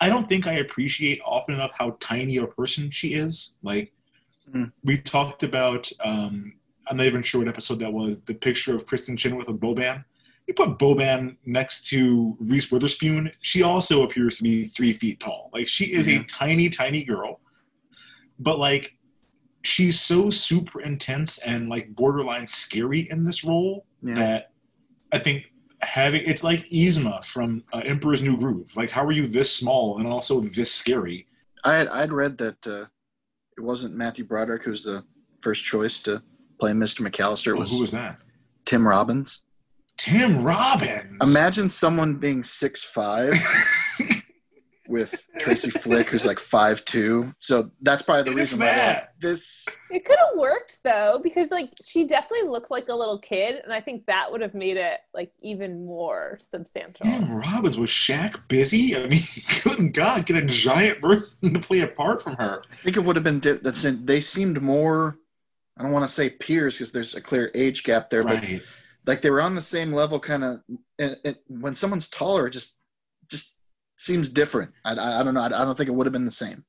I don't think I appreciate often enough how tiny a person she is. Like Mm. we talked about, um, I'm not even sure what episode that was. The picture of Kristin Chenoweth with a Boban. You put Boban next to Reese Witherspoon, she also appears to be three feet tall. Like she is Yeah. a tiny, tiny girl, but like she's so super intense and like borderline scary in this role Yeah. that I think having it's like Yzma from uh, Emperor's New Groove. Like, how are you this small and also this scary? I had I'd read that uh, it wasn't Matthew Broderick who's the first choice to play Mr. McAllister. It Oh, who was that? Tim Robbins. Tim Robbins. Imagine someone being six five with Tracy Flick, who's like five two. So that's probably the reason why they're like, this. it could have worked though, because like she definitely looks like a little kid, and I think that would have made it like even more substantial. Tim Robbins was Shaq busy. I mean, good God, get a giant person to play apart from her. I think it would have been. Di- that's in, they seemed more. I don't want to say peers because there's a clear age gap there, but like they were on the same level, kind of. And, and when someone's taller, it just just seems different. I, I, I don't know. I, I don't think it would have been the same.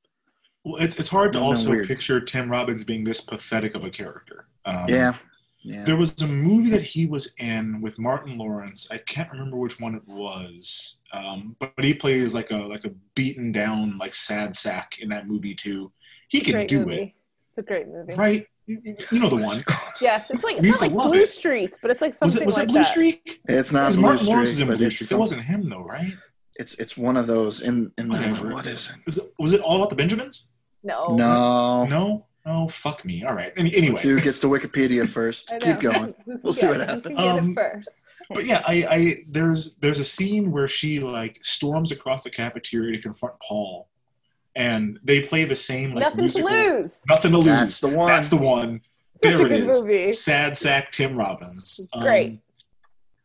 Well, it's it's hard to also weird. picture Tim Robbins being this pathetic of a character. Um, yeah, yeah. There was a movie that he was in with Martin Lawrence. I can't remember which one it was, um, but he plays like a like a beaten down like sad sack in that movie too. He can do movie. it, It's a great movie. right? You you know the one. Yes, it's like it's not like Blue it. Streak, but it's like something Was something it was like that Blue that. Streak? It's not Because Blue Martin Lawrence is in Blue it's Streak. It wasn't him though, right? It's it's one of those in in the Whatever. what is it? Was it, was it all about the Benjamins? No. No. No, no, fuck me. All right. Any, anyway, Let's see who gets to Wikipedia first. Keep going. We'll see get what happens. can get Um, it first? but yeah, I, I there's there's a scene where she like storms across the cafeteria to confront Paul, and they play the same like Nothing musical. to lose. Nothing to lose. That's the one. That's the one. Such there a good is. movie. Sad sack Tim Robbins. Um, Great.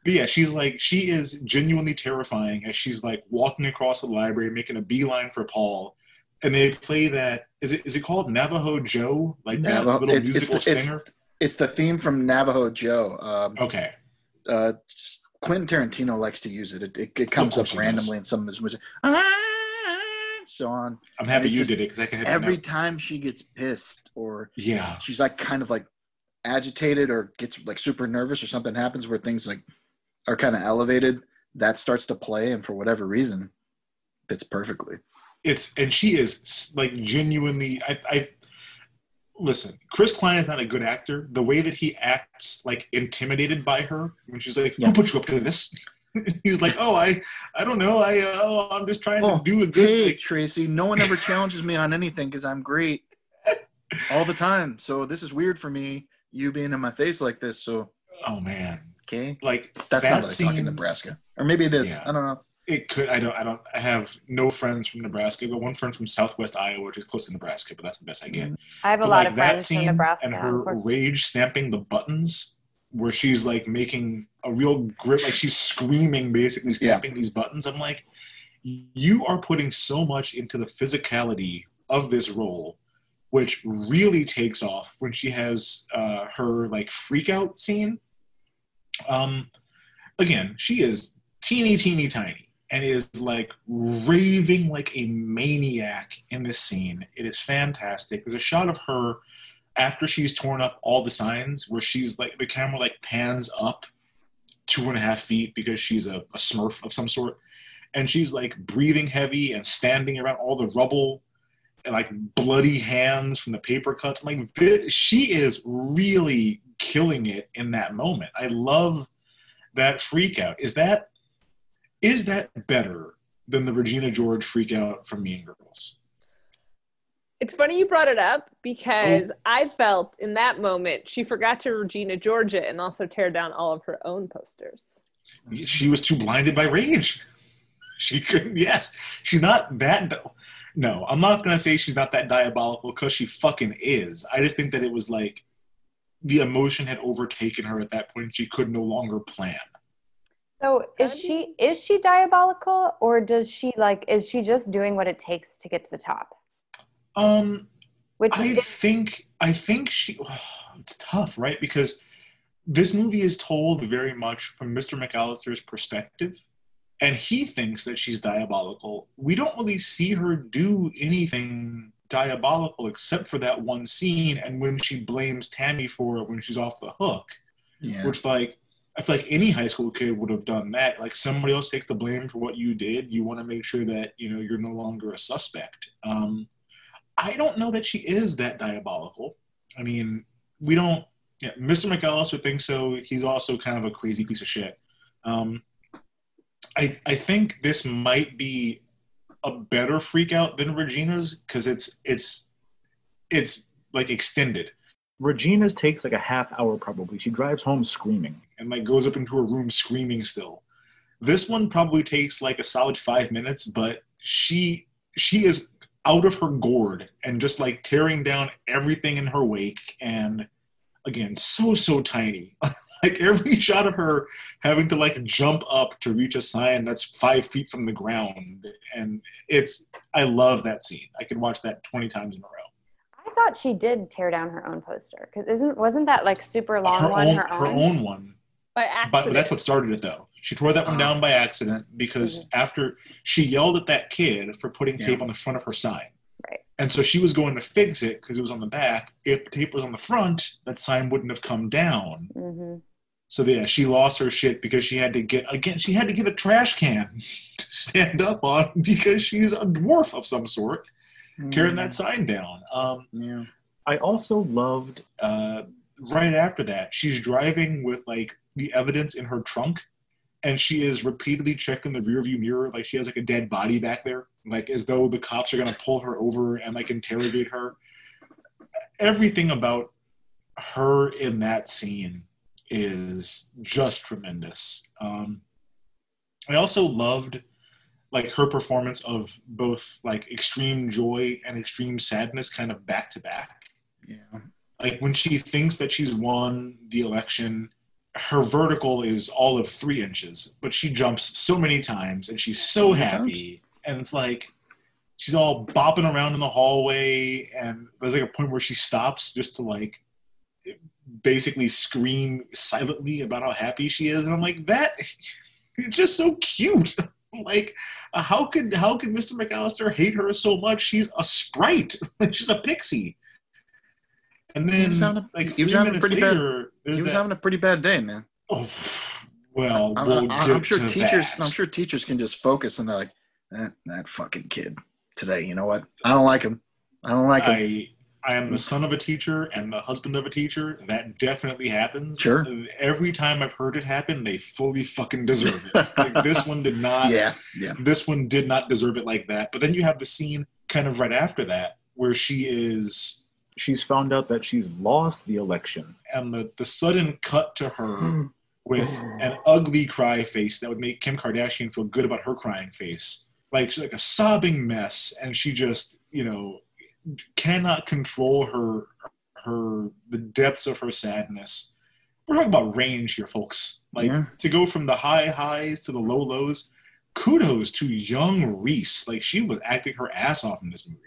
But yeah, she's like she is genuinely terrifying as she's like walking across the library, making a beeline for Paul. And they play that is it is it called Navajo Joe? Like Navajo- that little it- it's musical the- it's- stinger? It's the theme from Navajo Joe. Um, Okay. uh, Quentin Tarantino likes to use it. It, it, it comes up randomly in some of his music. So on. I'm happy you just- did it because I can hit Every time she gets pissed or Yeah. she's like kind of like agitated or gets like super nervous or something happens where things like are kind of elevated, that starts to play, and for whatever reason, fits perfectly. it's and she is like genuinely I, I listen chris klein is not a good actor the way that he acts like intimidated by her when she's like who put you up to this He's like, "Oh, I, I don't know. I, uh, oh, I'm just trying Oh, to do a good." Hey, like- Tracy, no one ever challenges me on anything because I'm great all the time. So this is weird for me, you being in my face like this. So oh man, okay, like that's that not like scene- talking Nebraska, or maybe it is. Yeah. I don't know. It could. I don't. I don't. I have no friends from Nebraska. But one friend from Southwest Iowa, which is close to Nebraska, but that's the best I get. I have a But, lot like, of that friends from scene Nebraska. and her rage stamping the buttons, where she's like making a real grip, like she's screaming, basically stamping these buttons. I'm like, you are putting so much into the physicality of this role, which really takes off when she has uh, her like freak out scene. Um, again, she is teeny, teeny, tiny, and is like raving like a maniac in this scene. It is fantastic. There's a shot of her after she's torn up all the signs, where she's like the camera like pans up two and a half feet because she's a, a Smurf of some sort, and she's like breathing heavy and standing around all the rubble and like bloody hands from the paper cuts. I'm like, she is really killing it in that moment. I love that freak out. Is that is that better than the Regina George freak out from Mean Girls? It's funny you brought it up because Oh. I felt in that moment she forgot to Regina Georgia and also tear down all of her own posters. She was too blinded by rage. She couldn't. Yes, she's not that. No, I'm not gonna say she's not that diabolical because she fucking is. I just think that it was like the emotion had overtaken her at that point. She could no longer plan. So is she is she diabolical or does she like is she just doing what it takes to get to the top? Um, Which I is think I think she. it's tough, right? Because this movie is told very much from Mr. McAllister's perspective, and he thinks that she's diabolical. We don't really see her do anything diabolical except for that one scene, and when she blames Tammy for it when she's off the hook, Yeah. which like. I feel like any high school kid would have done that. Like somebody else takes the blame for what you did. You want to make sure that you know you're no longer a suspect. Um, I don't know that she is that diabolical. I mean, we don't. Yeah, Mr. McAllister thinks so. He's also kind of a crazy piece of shit. Um, I I think this might be a better freak out than Regina's because it's it's it's like extended Regina's takes like a half hour probably. She drives home screaming. and like goes up into her room screaming still. This one probably takes like a solid five minutes, but she she is out of her gourd and just like tearing down everything in her wake and again so so tiny like every shot of her having to like jump up to reach a sign that's five feet from the ground and it's i love that scene i could watch that 20 times in a row I thought she did tear down her own poster because isn't wasn't that like super long her one own her her own? own one By But accident. that's what started it, though. She tore that one oh. down by accident because mm-hmm. after she yelled at that kid for putting tape on the front of her sign. Right. And so she was going to fix it because it was on the back. If the tape was on the front, that sign wouldn't have come down. hmm So yeah, she lost her shit because she had to get again. She had to get a trash can to stand up on because she's a dwarf of some sort, tearing that sign down. Um, yeah. I also loved uh, right after that, she's driving with like the evidence in her trunk, and she is repeatedly checking the rearview mirror, like she has like a dead body back there, like as though the cops are gonna pull her over and like interrogate her. Everything about her in that scene is just tremendous. Um, I also loved like her performance of both like extreme joy and extreme sadness kind of back to back Yeah. like when she thinks that she's won the election her vertical is all of three inches but she jumps so many times and she's so happy. And it's like she's all bopping around in the hallway and there's like a point where she stops just to like basically scream silently about how happy she is. And i'm like that it's just so cute. Like how could how could mr mcallister hate her so much? She's a sprite. She's a pixie and He then was having a, like he was having a pretty later bad. He was that- having a pretty bad day, man. oh well I'm, we'll I'm- I'm sure teachers. that. I'm sure teachers can just focus and they're like, that that fucking kid today. You know what? I don't like him. I don't like him. I I am the son of a teacher and the husband of a teacher. That definitely happens. Sure. Every time I've heard it happen, they fully fucking deserve it. like this one did not. Yeah, yeah. This one did not deserve it like that. But then you have the scene kind of right after that where she is She's found out that she's lost the election. and the the sudden cut to her Hmm. with an ugly cry face that would make Kim Kardashian feel good about her crying face, like she's like a sobbing mess, and she just you know cannot control her her the depths of her sadness. We're talking about range here, folks. Like Yeah. to go from the high highs to the low lows. Kudos to young Reese. Like she was acting her ass off in this movie.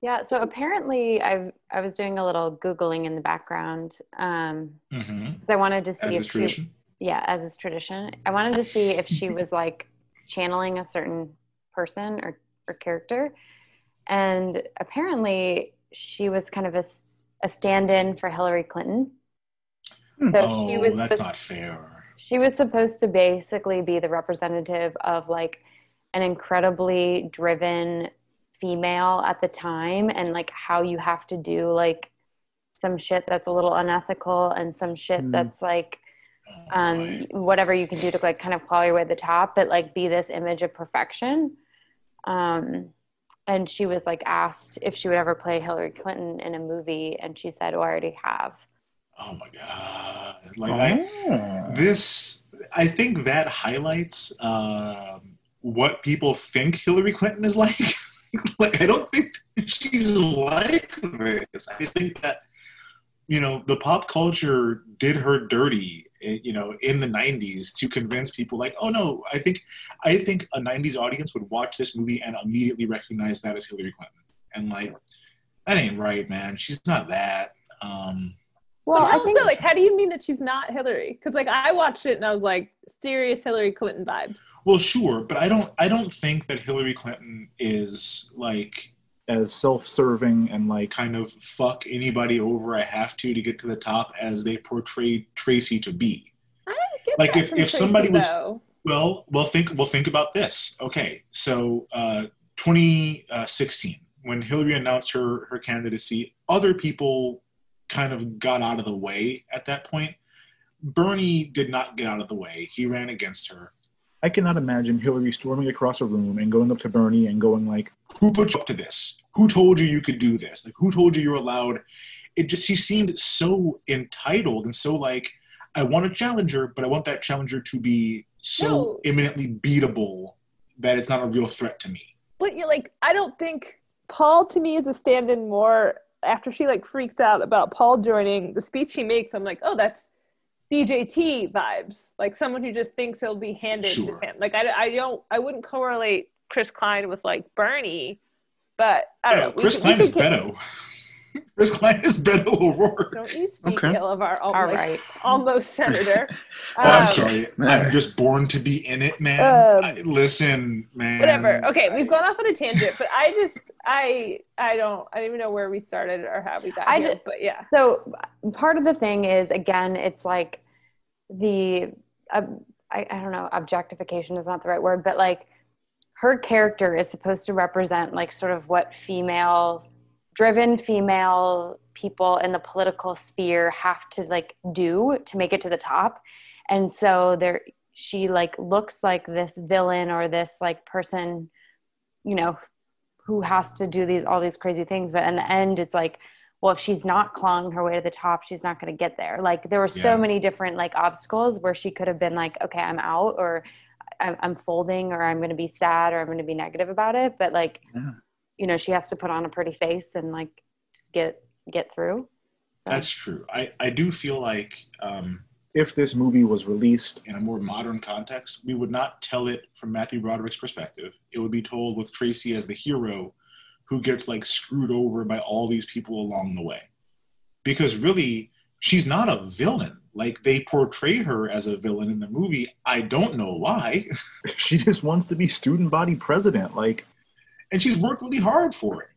Yeah, so apparently I I was doing a little googling in the background um Mm-hmm. because I wanted to see As if is she tradition. yeah, as is tradition. I wanted to see if she was like channeling a certain person or or character. And apparently she was kind of a, a stand-in for Hillary Clinton. So oh, she was that's the- not fair. she was supposed to basically be the representative of like an incredibly driven female at the time and like how you have to do like some shit that's a little unethical and some shit Hmm. that's like Oh, um whatever you can do to like kind of claw your way to the top but like be this image of perfection um and she was like asked if she would ever play hillary clinton in a movie and she said oh i already have Oh my god! Like I, Oh. this, I think that highlights um, what people think Hillary Clinton is like. like I don't think she's like this. I think that you know the pop culture did her dirty. eh, You know, in the '90s to convince people like, oh no, I think, I think a '90s audience would watch this movie and immediately recognize that as Hillary Clinton, and like, that ain't right, man. She's not that. Um, well But i also, think like, how do you mean that she's not Hillary? Because like I watched it and I was like, serious Hillary Clinton vibes. Well, sure, but I don't. I don't think that Hillary Clinton is like As self-serving and like kind of fuck anybody over I have to to get to the top as they portrayed Tracy to be. I don't get Like that if from if somebody was though. well, well think well think about this. Okay, so uh, 2016 when Hillary announced her her candidacy, other people kind of got out of the way at that point. Bernie did not get out of the way. He ran against her. I cannot imagine Hillary storming across a room and going up to Bernie and going like, who put you up to this? Who told you you could do this? Like, who told you you're allowed? It just, she seemed so entitled and so like, I want a challenger, but I want that challenger to be so No. imminently beatable that it's not a real threat to me. But you like, I don't think Paul to me is a stand-in more after she like freaks out about Paul joining the speech he makes. I'm like, oh, that's DJT vibes, like someone who just thinks it'll be handed Sure. to him. Like I, I don't, I wouldn't correlate Chris Klein with like Bernie, but I don't know. Chris we Klein is could Beto. Chris Klein is Beto O'Rourke. Don't you speak Okay. ill of our All like, right. almost senator? Oh, I'm Um, sorry. I'm just born to be in it, man. Um, I- listen, man. whatever okay we've gone off on a tangent but i just i i don't i don't even know where we started or how we got I here ju- but yeah so part of the thing is again it's like the uh, I, I don't know objectification is not the right word but like her character is supposed to represent like sort of what female driven female people in the political sphere have to like do to make it to the top. And so there she like looks like this villain or this like person you know who has to do these all these crazy things. But in the end it's like well if she's not clawing her way to the top she's not going to get there. Like there were so many different like obstacles where she could have been like okay i'm out or i'm, I'm folding or i'm going to be sad or i'm going to be negative about it. But like Yeah. You know she has to put on a pretty face and like just get get through so That's true. I, I do feel like um, if this movie was released, in a more modern context, we would not tell it from Matthew Broderick's perspective. It would be told with Tracy as the hero who gets like screwed over by all these people along the way. Because really, she's not a villain. Like they portray her as a villain in the movie. I don't know why. she just wants to be student body president. Like, and she's worked really hard for it.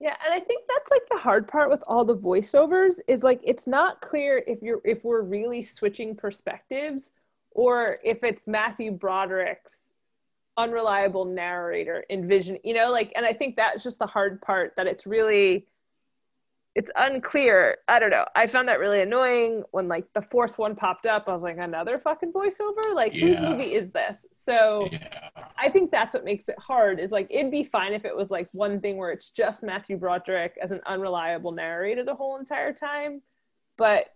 yeah and i think that's like the hard part with all the voiceovers is like it's not clear if you're if we're really switching perspectives or if it's matthew broderick's unreliable narrator envision you know like and i think that's just the hard part that it's really it's unclear. I don't know. I found that really annoying when like the fourth one popped up. I was like another fucking voiceover? Like whose movie is this? So i think that's what makes it hard is like it'd be fine if it was like one thing where it's just matthew broderick as an unreliable narrator the whole entire time. But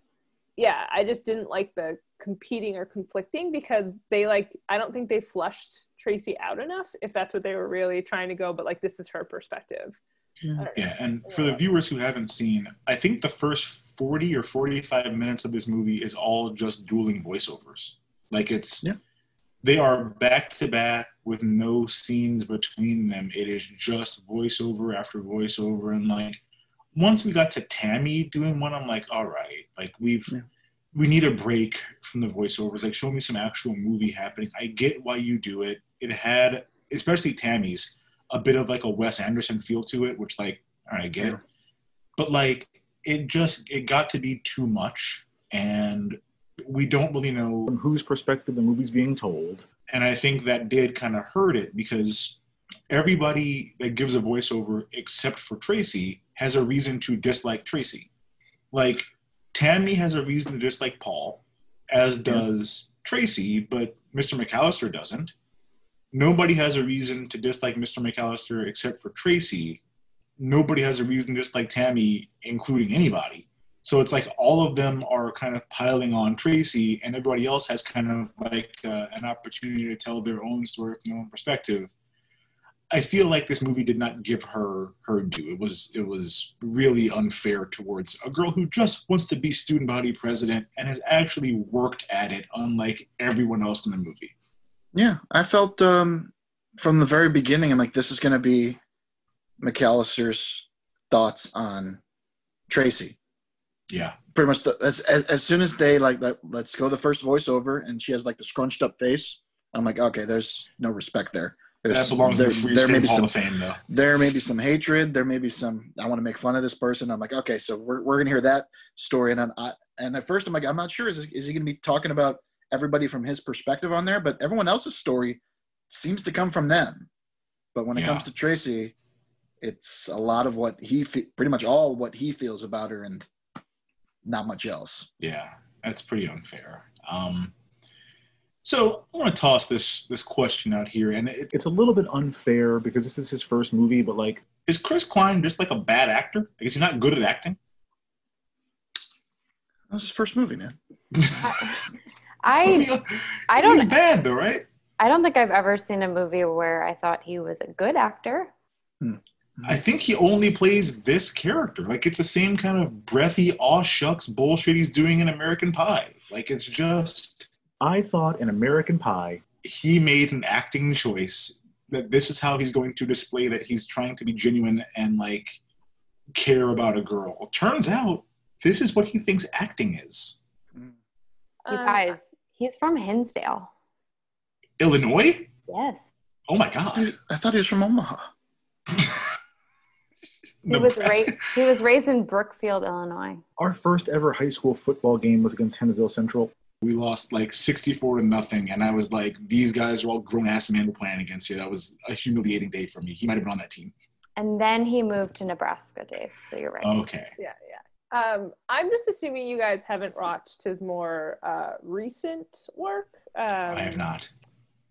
yeah i just didn't like the competing or conflicting because they like i don't think they flushed tracy out enough if that's what they were really trying to go but like this is her perspective I. Uh, yeah, and for the viewers who haven't seen, I think the first 40 or 45 minutes of this movie is all just dueling voiceovers. Like it's yeah. they are back to back with no scenes between them. It is just voiceover after voiceover and like once we got to Tammy doing one, I'm like, all right, like we've we need a break from the voiceovers. Like show me some actual movie happening. I get why you do it. It had especially Tammy's a bit of like a Wes Anderson feel to it, which like all right, I get it. But like it just it got to be too much and we don't really know from whose perspective the movie's being told. And I think that did kind of hurt it because everybody that gives a voiceover except for Tracy has a reason to dislike Tracy. Like Tammy has a reason to dislike Paul, as does Tracy, but Mr. McAllister doesn't. Nobody has a reason to dislike Mr. McAllister except for Tracy. Nobody has a reason to dislike Tammy, including anybody. So it's like all of them are kind of piling on Tracy, and everybody else has kind of like uh, an opportunity to tell their own story from their own perspective. I feel like this movie did not give her her due. It was it was really unfair towards a girl who just wants to be student body president and has actually worked at it, unlike everyone else in the movie. Yeah, I felt um, from the very beginning, I'm like, this is going to be McAllister's thoughts on Tracy. Yeah. Pretty much, the, as, as as soon as they like, let, let's go the first voiceover, and she has like the scrunched up face. I'm like, okay, there's no respect there. There's, That belongs in the there may be Hall some of Fame, though. There may be some hatred. There may be some. I want to make fun of this person. I'm like, okay, so we're we're gonna hear that story, and then I, and at first I'm like, I'm not sure. Is is he gonna be talking about everybody from his perspective on there? But everyone else's story seems to come from them. But when it Yeah. comes to Tracy, it's a lot of what he fe- pretty much all what he feels about her, and not much else. Yeah, that's pretty unfair. Um, so I want to toss this this question out here, and it, It's a little bit unfair because this is his first movie, but like is Chris Klein just like a bad actor? Like, is he not good at acting? That was his first movie, man. I I don't He's bad though, right? I don't think I've ever seen a movie where I thought he was a good actor. I think he only plays this character. Like it's the same kind of breathy, aw shucks bullshit he's doing in American Pie. Like it's just I thought in American Pie he made an acting choice that this is how he's going to display that he's trying to be genuine and like care about a girl. Turns out this is what he thinks acting is. You Um, guys, he's from Hinsdale. Illinois? Yes. Oh my god. I thought he was from Omaha. He was ra- he was raised in Brookfield, Illinois. our first ever high school football game was against Hinsdale Central. We lost like 64 to nothing, and I was like, these guys are all grown ass men we're playing against here. That was a humiliating day for me. He might have been on that team. And then he moved to Nebraska, Dave. So you're right. Okay. Yeah, yeah. Um, I'm just assuming you guys haven't watched his more uh, recent work. Um, I have not.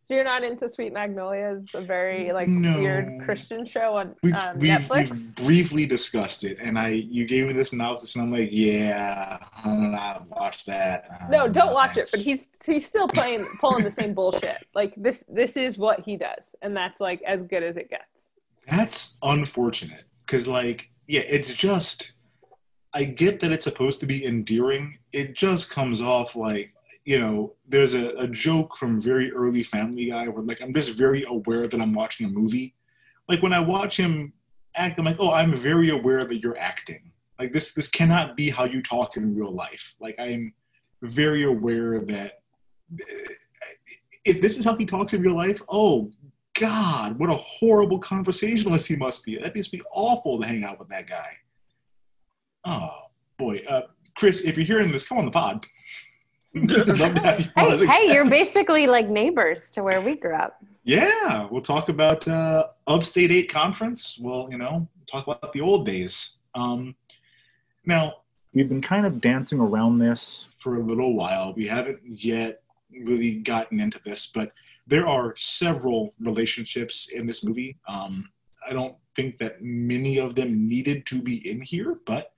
So you're not into Sweet Magnolias, a very like No. weird Christian show on We, um, we've, Netflix. we've briefly discussed it, and I you gave me this synopsis, and I'm like, yeah, I'm not watch that. no, Um, don't watch it. But he's he's still playing pulling the same bullshit. Like this this is what he does, and that's like as good as it gets. That's unfortunate because, like, yeah, it's just. I get that it's supposed to be endearing. It just comes off like, you know, there's a, a joke from very early Family Guy where, like, I'm just very aware that I'm watching a movie. Like, when I watch him act, I'm like, oh, I'm very aware that you're acting. Like, this this cannot be how you talk in real life. Like, I'm very aware that if this is how he talks in real life, oh God, what a horrible conversationalist he must be. That must be awful to hang out with that guy. Oh boy, uh, Chris, if you're hearing this, come on the pod. Love to have you Hey, hey, you're basically like neighbors to where we grew up. Yeah, we'll talk about uh, Upstate Eight Conference. We'll, you know, talk about the old days. Um, now, We've been kind of dancing around this. for a little while, we haven't yet really gotten into this, but there are several relationships in this movie. Um, I don't think that many of them needed to be in here, but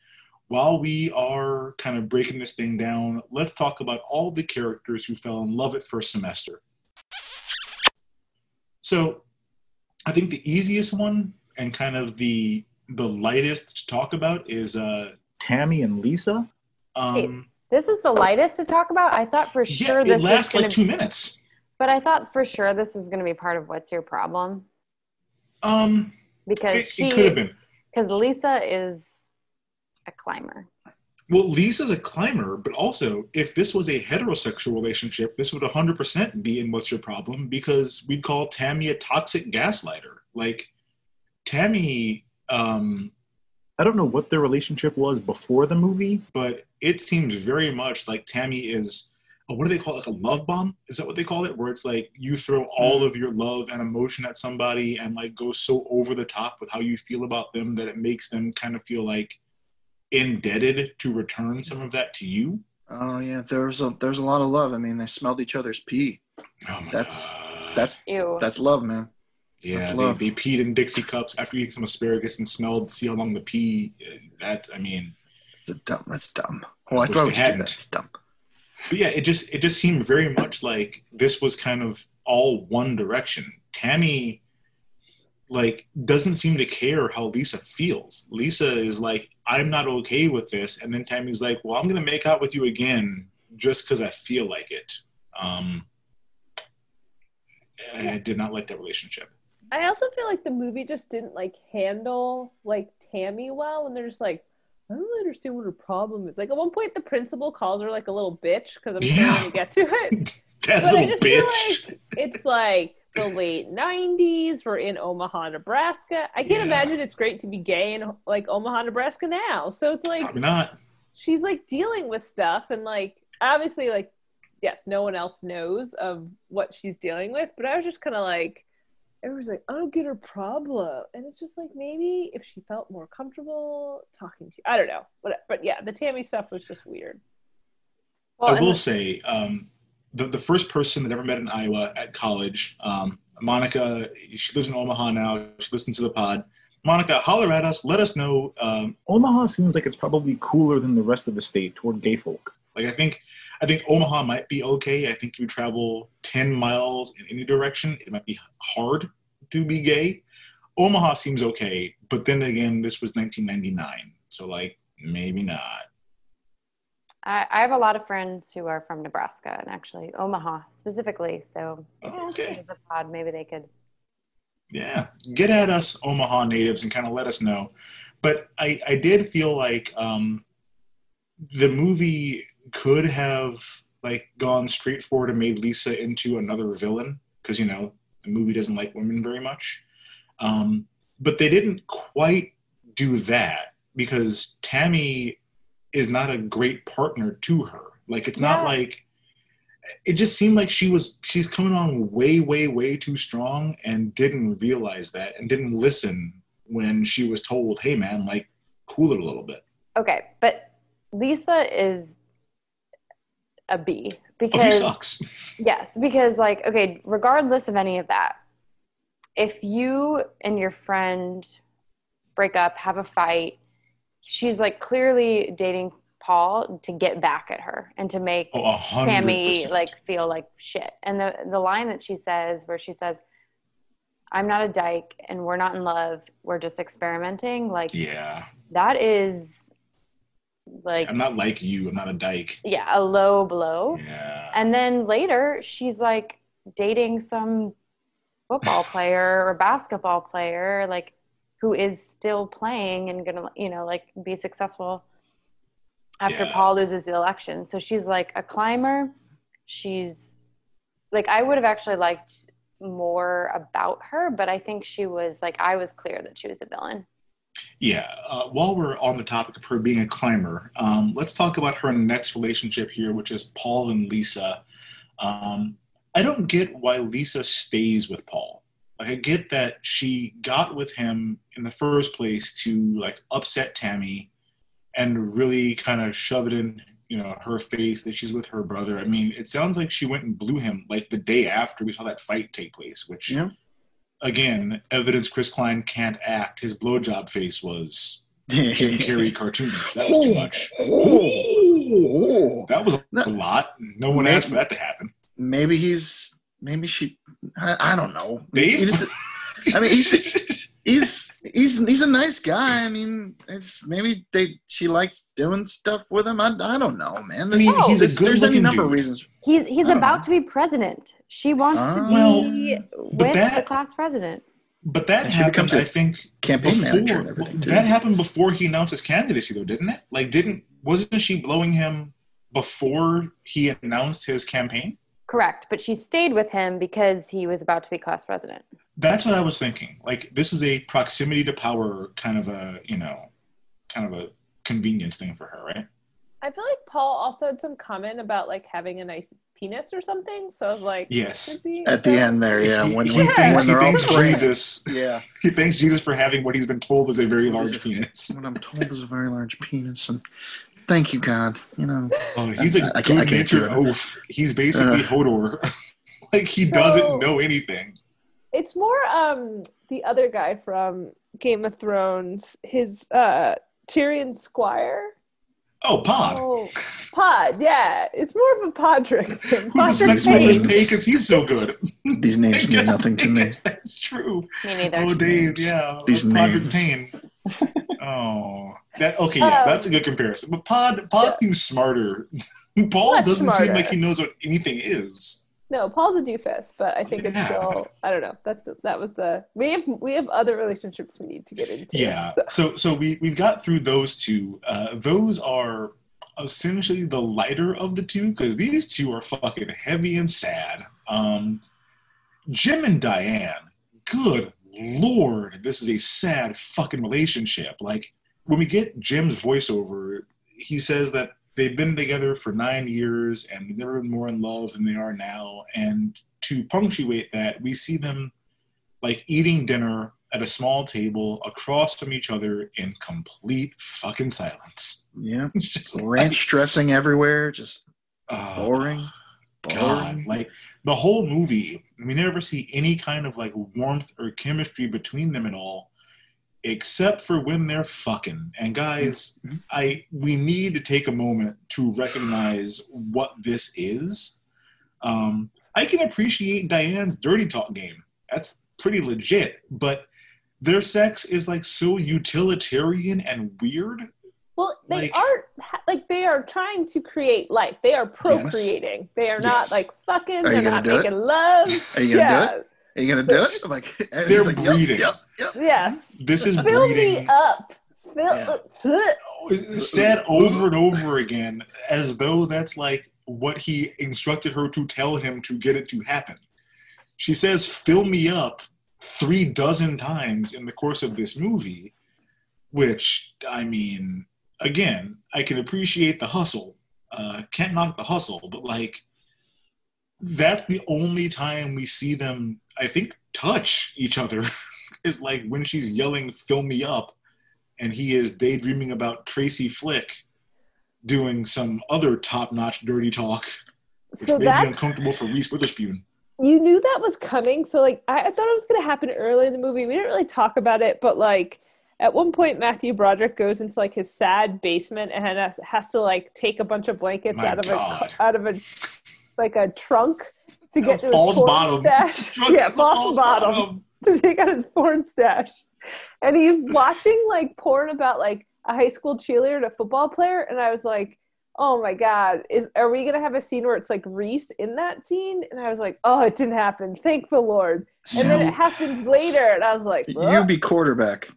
while we are kind of breaking this thing down, let's talk about all the characters who fell in love at first semester. So, I think the easiest one and kind of the the lightest to talk about is uh, Tammy and Lisa. um, This is the lightest to talk about. I thought for yeah, sure this it lasts like to two minutes. But I thought for sure this is going to be part of what's your problem Um, because it, she it could have been. because Lisa is a climber. Well, Lisa's a climber, but also if this was a heterosexual relationship, this would 100% be in What's Your Problem because we'd call Tammy a toxic gaslighter. Like, Tammy, um, I don't know what their relationship was before the movie. but it seems very much like Tammy is, oh, what do they call it? Like a love bomb? Is that what they call it? Where it's like you throw all of your love and emotion at somebody and like go so over the top with how you feel about them that it makes them kind of feel like indebted to return some of that to you. Oh yeah, there was a there's a lot of love. I mean, they smelled each other's pee. Oh my That's God. that's Ew. that's love, man. Yeah, That's they, love. they peed in Dixie cups after eating some asparagus and smelled, see how long the pee. That's, I mean, It's a dumb. That's dumb. Oh, why, wish why they would you do hadn't. that? It's dumb. but yeah, it just it just seemed very much like this was kind of all one direction. Tammy, like, doesn't seem to care how Lisa feels. Lisa is like, I'm not okay with this, and then Tammy's like, Well, I'm gonna make out with you again just because I feel like it. Um, I did not like that relationship. I also feel like the movie just didn't like handle like Tammy well, and they're just like, I don't really understand what her problem is. Like at one point, the principal calls her like a little bitch because I'm Yeah. trying to get to it. That but I little just bitch. feel like it's like the late '90s. We're in Omaha, Nebraska. I can't Yeah. imagine it's great to be gay in like Omaha, Nebraska now. So it's like Probably not. she's like dealing with stuff and like obviously like yes no one else knows of what she's dealing with but i was just kind of like everyone's like i don't get her problem and it's just like maybe if she felt more comfortable talking to you i don't know but, but yeah the tammy stuff was just weird Well, I will the- say, um, the, the first person that ever met in Iowa at college, um, Monica, she lives in Omaha now. She listens to the pod. Monica, holler at us. Let us know. Um, Omaha seems like it's probably cooler than the rest of the state toward gay folk. like I think, I think Omaha might be okay. I think you travel ten miles in any direction, it might be hard to be gay. Omaha seems okay, but then again, this was 1999, so like maybe not. I, I have a lot of friends who are from Nebraska and actually Omaha specifically. So Oh, okay. the pod, maybe they could. yeah get at us omaha natives and kind of let us know but i i did feel like um the movie could have like gone straight forward and made lisa into another villain because you know the movie doesn't like women very much um but they didn't quite do that because tammy is not a great partner to her. Like it's not like it just seemed like she was she's coming on way way way too strong and didn't realize that and didn't listen when she was told hey man like cool it a little bit. Okay, but Lisa is a B oh because sucks. Yes, because like okay, regardless of any of that, if you and your friend break up, have a fight, she's like clearly dating Paul to get back at her and to make oh Sammy like feel like shit. And the the line that she says where she says I'm not a dyke and we're not in love, we're just experimenting, like yeah that is like i'm not like you i'm not a dyke yeah, a low blow. yeah And then later, she's like dating some football player or basketball player, like who is still playing and gonna, you know, like be successful after Yeah. Paul loses the election. So she's like a climber. She's like, I would have actually liked more about her, but I think she was like, I was clear that she was a villain. Yeah. Uh, while we're on the topic of her being a climber, um, let's talk about her next relationship here, which is Paul and Lisa. Um, I don't get why Lisa stays with Paul. Like, I get that she got with him in the first place to like upset Tammy and really kind of shove it in, you know, her face that she's with her brother. I mean, it sounds like she went and blew him like the day after we saw that fight take place, which Yeah. again, evidence Chris Klein can't act. His blowjob face was Jim Carrey cartoonish. That was too much. That was a lot. No one asked for that to happen. Maybe he's maybe she. I, I don't know. Dave? He just- I mean, he's he's he's he's a nice guy. I mean, it's maybe they she likes doing stuff with him. I, I don't know, man. I mean, he's a There's- there's any good-looking number of reasons. He's he's I don't about to be president. She wants Ah. to be Well, with but that- the class president. But that happened, becomes a I think, campaign before, manager and everything, too. That happened before he announced his candidacy, though, didn't it? Like, didn't wasn't she blowing him before he announced his campaign? Correct, but she stayed with him because he was about to be class president. That's what I was thinking. Like, this is a proximity to power kind of a, you know, kind of a convenience thing for her, right? I feel like Paul also had some comment about like having a nice penis or something. So I was like, Yes. could be- At the end there, yeah. He, When, he when, thanks, when he they're all thanks. Jesus. Yeah. He thanks Jesus for having what he's been told is a very large penis. What I'm told is a very large penis, and thank you, God. You know. Oh, he's a I- I can't- I good can't do natured oaf. He's basically Uh. Hodor. like, he doesn't So- know anything. It's more um the other guy from Game of Thrones, his uh Tyrion Squire. Oh, Pod. Oh, Pod, yeah. It's more of a Podrick thing. Who does Podrick sex pay because he's so good? These names mean nothing to me. that's true. Me neither. Oh, Dave, yeah. These Podrick names. Payne. Oh, that okay. Yeah, Um, that's a good comparison. But Pod, Pod seems smarter. Paul doesn't seem like he knows what anything is. No, Paul's a doofus, but I think it's still I don't know. That's that was the we have we have other relationships we need to get into. Yeah. so. So so we we've got through those two. Uh, those are essentially the lighter of the two because these two are fucking heavy and sad. Um, Jim and Diane. Good lord, this is a sad fucking relationship. Like when we get Jim's voiceover, he says that they've been together for nine years and they've never been more in love than they are now. And to punctuate that, we see them like eating dinner at a small table across from each other in complete fucking silence. Yeah. Just Ranch dressing everywhere, just uh, boring. God, Boring. like the whole movie, we never see any kind of like warmth or chemistry between them at all, except for when they're fucking. And guys, Mm-hmm. I we need to take a moment to recognize what this is. Um, I can appreciate Diane's dirty talk game. That's pretty legit, but their sex is like so utilitarian and weird. Well, they Like- are like they are trying to create life. They are procreating. They are not Yes. like fucking. Are They're not do it? making love. Are you gonna yeah. do it? Are you gonna do it? I'm like, and They're like, breeding. Yep, yep. Yes. This is Fill breeding. me up. Fill. Yeah. Oh, it's said over and over again as though that's like what he instructed her to tell him to get it to happen. She says, fill me up three dozen times in the course of this movie, which, I mean, again, I can appreciate the hustle. Uh, can't knock the hustle, but like, that's the only time we see them, I think, touch each other is like when she's yelling, fill me up and he is daydreaming about Tracy Flick doing some other top-notch dirty talk, which So made me uncomfortable for Reese Witherspoon. you knew that was coming. So like I, I thought it was going to happen early in the movie. We didn't really talk about it, but like at one point Matthew Broderick goes into like his sad basement and has, has to like take a bunch of blankets My out of God. a out of a like a trunk to get to his false porn bottom. stash. Yeah, has false, false bottom, bottom. to take out his porn stash. And he's watching like porn about like a high school cheerleader and a football player, and I was like, "Oh my god, is are we gonna have a scene where it's like Reese in that scene?" And I was like, "Oh, it didn't happen. Thank the Lord." And then it happens later, and I was like, You be quarterback.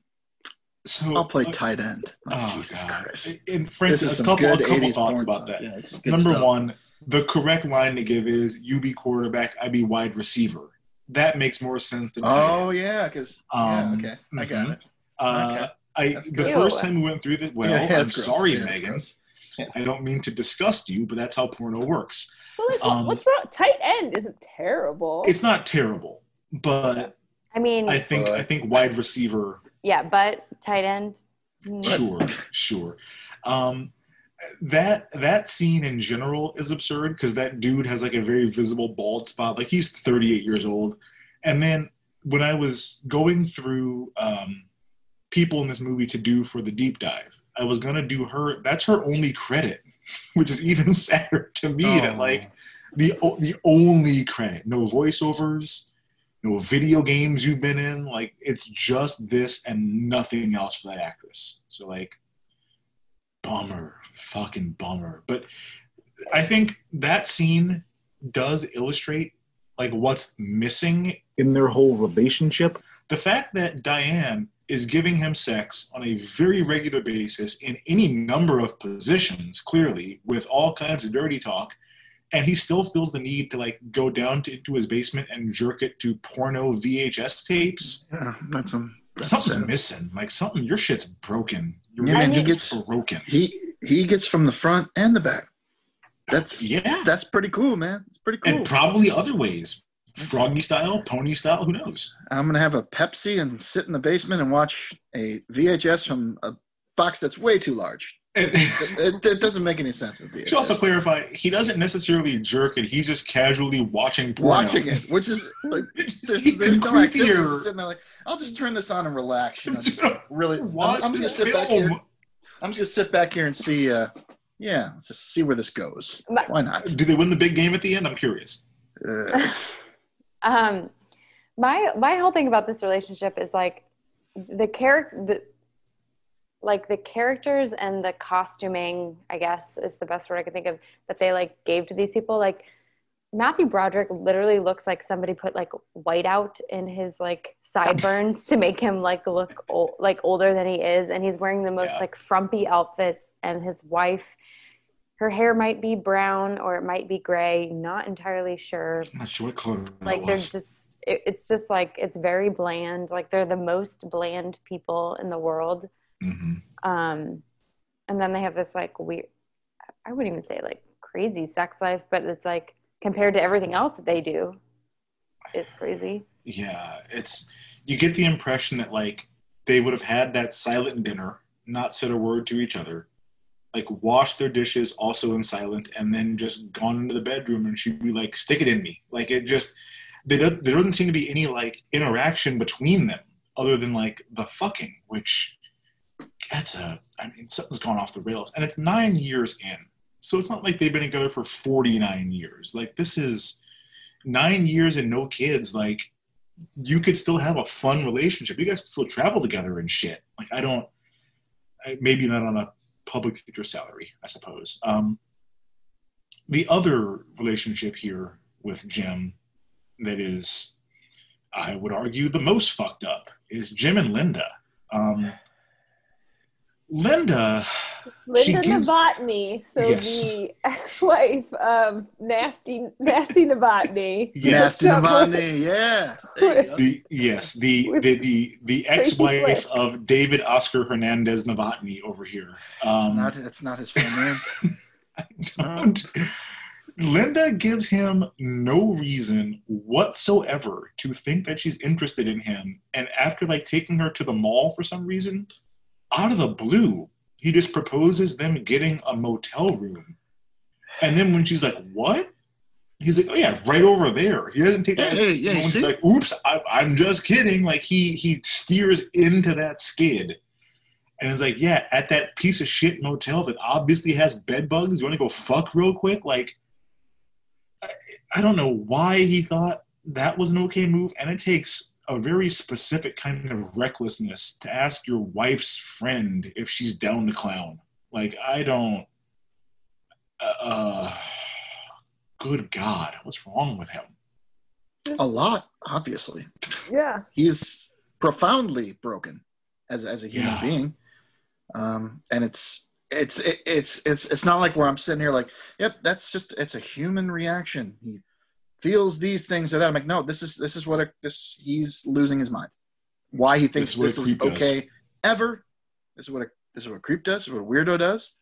So I'll play uh, tight end. Oh, Oh, Jesus God. Christ. And Frank, This is a some couple, a good couple 80s thoughts about that. Yeah, Number stuff. one, the correct line to give is "You be quarterback, I be wide receiver." That makes more sense than Oh yeah, because Um, yeah, okay, I got mhm. it. Uh, Okay. I That's the gross. first time we went through that. Well, Yeah, yeah, I'm gross. sorry, Yeah, Megan. gross. I don't mean to disgust you, but that's how porno works. Well, like, Um, what's wrong? Tight end isn't terrible. It's not terrible, but I mean, I think I think wide receiver yeah, but tight end. mm, sure sure um that that scene in general is absurd because that dude has like a very visible bald spot like he's 38 years old and then when i was going through um people in this movie to do for the deep dive i was gonna do her that's her only credit which is even sadder to me that Oh. like the the only credit no voiceovers no video games you've been in like it's just this and nothing else for that actress so like bummer fucking bummer but i think that scene does illustrate like what's missing in their whole relationship. the fact that diane is giving him sex on a very regular basis in any number of positions clearly with all kinds of dirty talk and he still feels the need to like go down to, into his basement and jerk it to porno vhs tapes Yeah, that's um. that's, something's missing. Like something, your shit's broken. Your Yeah, man, he gets broken. he he gets from the front and the back. That's Yeah, that's pretty cool, man. It's pretty cool. and probably other ways, froggy style, pony style. Who knows? I'm gonna have a Pepsi and sit in the basement and watch a VHS from a box that's way too large. And- It, it, it doesn't make any sense. With VHS. should also clarify, he doesn't necessarily jerk it. He's just casually watching porno. watching it, which is like there's, even there's no activity. creepier. Sitting there like, I'll just turn this on and relax. You know, just really. I'm, Watch I'm just this gonna sit back here. film. I'm just gonna sit back here and see. Uh, yeah, let's just see where this goes. But- Why not? Do they win the big game at the end? I'm curious. Uh, um my my whole thing about this relationship is like the character the like the characters and the costuming i guess is the best word i could think of that they like gave to these people. Like matthew broderick literally looks like somebody put like whiteout in his like sideburns to make him like look ol- like older than he is. And he's wearing the most Yeah. like frumpy outfits. And his wife her hair might be brown or it might be gray. Not entirely sure. I'm not sure what color like they're just it, it's just like it's very bland. Like they're the most bland people in the world Mhm. um and then they have this like weird i wouldn't even say like crazy sex life but it's like compared to everything else that they do it's crazy Yeah, it's you get the impression that like they would have had that silent dinner, not said a word to each other, like washed their dishes also in silent, and then just gone into the bedroom and she'd be like, "Stick it in me." Like it just there doesn't, there doesn't seem to be any like interaction between them other than like the fucking, which that's a I mean something's gone off the rails, and it's nine years in, so it's not like they've been together for forty nine years. Like this is nine years and no kids. Like you could still have a fun relationship. You guys could still travel together and shit. Like I don't, maybe not on a public figure salary, I suppose. Um, the other relationship here with Jim that is, I would argue, the most fucked up is Jim and Linda. Um, Linda, Linda gives- Novotny, so Yes. the ex-wife of Nasty Nasty Novotny. Yes. Nasty Navani, yeah. There you go. the yes, the the the, the ex-wife Flick. of David Oscar Hernandez Novotny over here. Um, not, that's not his full name. I don't. Linda gives him no reason whatsoever to think that she's interested in him. And after like taking her to the mall for some reason, out of the blue, he just proposes them getting a motel room. And then when she's like, "What?" He's like, "Oh yeah, right over there." He doesn't take that. Yeah, yeah, like, "Oops, I, I'm just kidding." Like he he steers into that skid. And it's like, yeah, at that piece of shit motel that obviously has bed bugs, you want to go fuck real quick? Like, I, I don't know why he thought that was an okay move. And it takes a very specific kind of recklessness to ask your wife's friend if she's down to clown. Like, I don't. Uh, uh, good God, what's wrong with him? A lot, obviously. Yeah. He's profoundly broken as as a human Yeah. being, um, and it's it's it, it's it's it's not like where I'm sitting here like, yep, that's just it's a human reaction. He feels these things or that. I'm like, no, this is this is what a, this he's losing his mind. Why he thinks This is what a this is creep does. okay ever? This is what a this is what a creep does. This is what a weirdo does.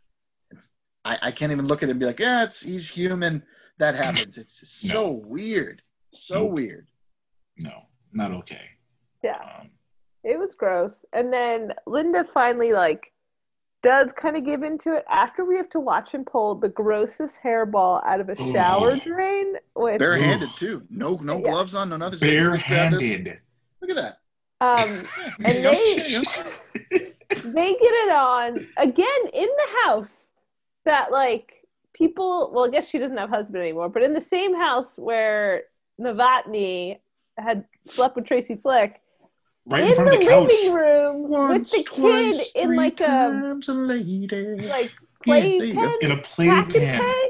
It's, I, I can't even look at it and be like, yeah, it's he's human. That happens. It's, it's so weird. So Nope. weird. No, not okay. Yeah. Um, It was gross. And then Linda finally like does kind of give into it after we have to watch him pull the grossest hairball out of a Ooh. shower drain. Which Barehanded too. No no Yeah. gloves on. No nothing. Just grab this. barehanded. Look at that. um and they There you go. they get it on again in the house that like people well i guess she doesn't have husband anymore but in the same house where novotny had slept with tracy flick Right in, in front the of the couch. living room Once, with the twice, kid in like a a lady. like Yeah, there playpen In a playpen. play.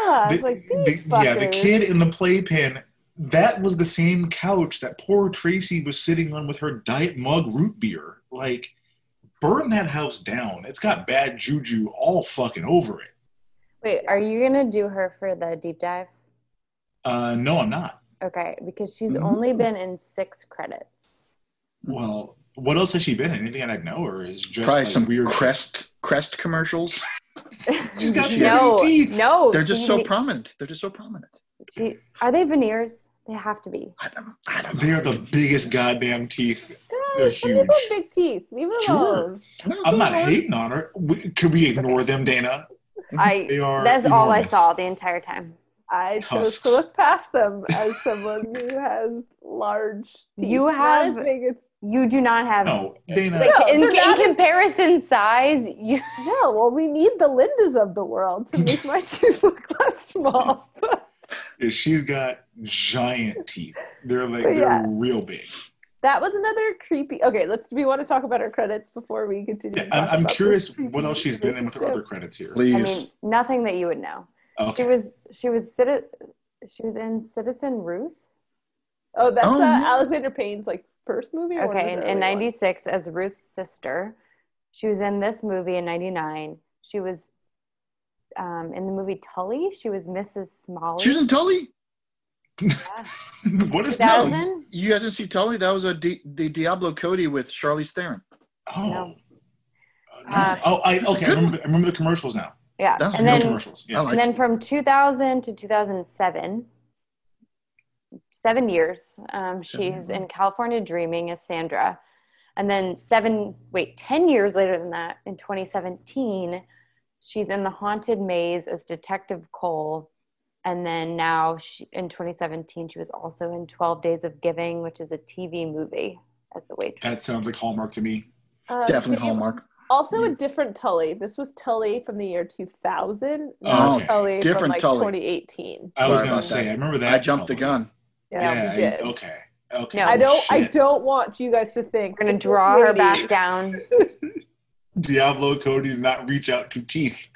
Ah, I The- like, the- yeah, the kid in the playpen. That was the same couch that poor Tracy was sitting on with her diet mug root beer. Like, burn that house down. It's got bad juju all fucking over it. Wait, are you gonna do her for the deep dive? Uh, no, I'm not. Okay, because she's Mm-hmm. only been in six credits. Well, what else has she been in? Anything I'd know, or is just Probably like some weird crest crest commercials. She's got no, teeth. no, They're just she so ne- prominent. They're just so prominent. She are they veneers? They have to be. I don't, I don't know. They are the biggest goddamn teeth. They're Some people huge. have big teeth. Leave it Sure. alone. I'm not hating on her. We, could we ignore them, Dana? Mm-hmm. I They are that's all I saw the entire time. I chose Tusks. to look past them as someone who has large teeth. You have- as big as You do not have No, Dana. like No, in, they're in not as- comparison size, you No, well, we need the Lindas of the world to make my teeth look less small. Yeah, she's got giant teeth. They're like But they're yeah. real big. that was another creepy. Okay, let's. Do we want to talk about her credits before we continue? Yeah, I'm, I'm curious what else she's been in with her relationship? other credits here. Please. I mean nothing that you would know. okay. She was she was citi- she was in Citizen Ruth. Oh, that's Oh, uh. Alexander Payne's like first movie. Or Okay, in, in ones? '96 as Ruth's sister. She was in this movie in '99. She was um, in the movie Tully. She was Mrs. Smalley. She was in Tully. what is Tully? You guys didn't see Tully? That was a Di- the Diablo Cody with Charlize Theron. Oh, No. Uh, no. Uh, oh, I okay. I remember, the, I remember the commercials now. Yeah, That was and No then commercials. Yeah. I like and then it. from 2000 to 2007 seven years um, she's in california dreaming as sandra and then seven wait 10 years later than that in 2017 she's in the haunted maze as detective cole and then now she, in 2017 she was also in 12 days of giving which is a tv movie as the waitress That sounds like Hallmark to me. Uh, Definitely Dave, Hallmark. Also, a different Tully. This was Tully from the year 2000. Oh, okay. Tully from Different like Tully. 2018. I was gonna say. I remember that. I jumped the gun. Yeah, Yeah. we did. I- okay. Okay. No. I don't. I don't want you guys to think we're gonna draw her back down Diablo Cody did not reach out to Teeth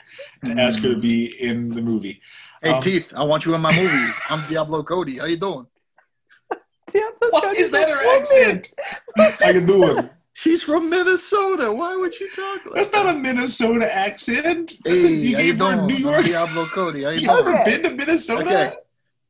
to ask her to be in the movie. Hey, Um, Teeth, I want you in my movie. I'm Diablo Cody. How you doing? Diablo What Cody's is that her woman. accent? How you doing? She's from Minnesota. Why would you talk like That's that? not a Minnesota accent. That's a Hey, you you gave her doing? New I'm York. Diablo Cody. How you You doing? ever Okay. been to Minnesota? Okay.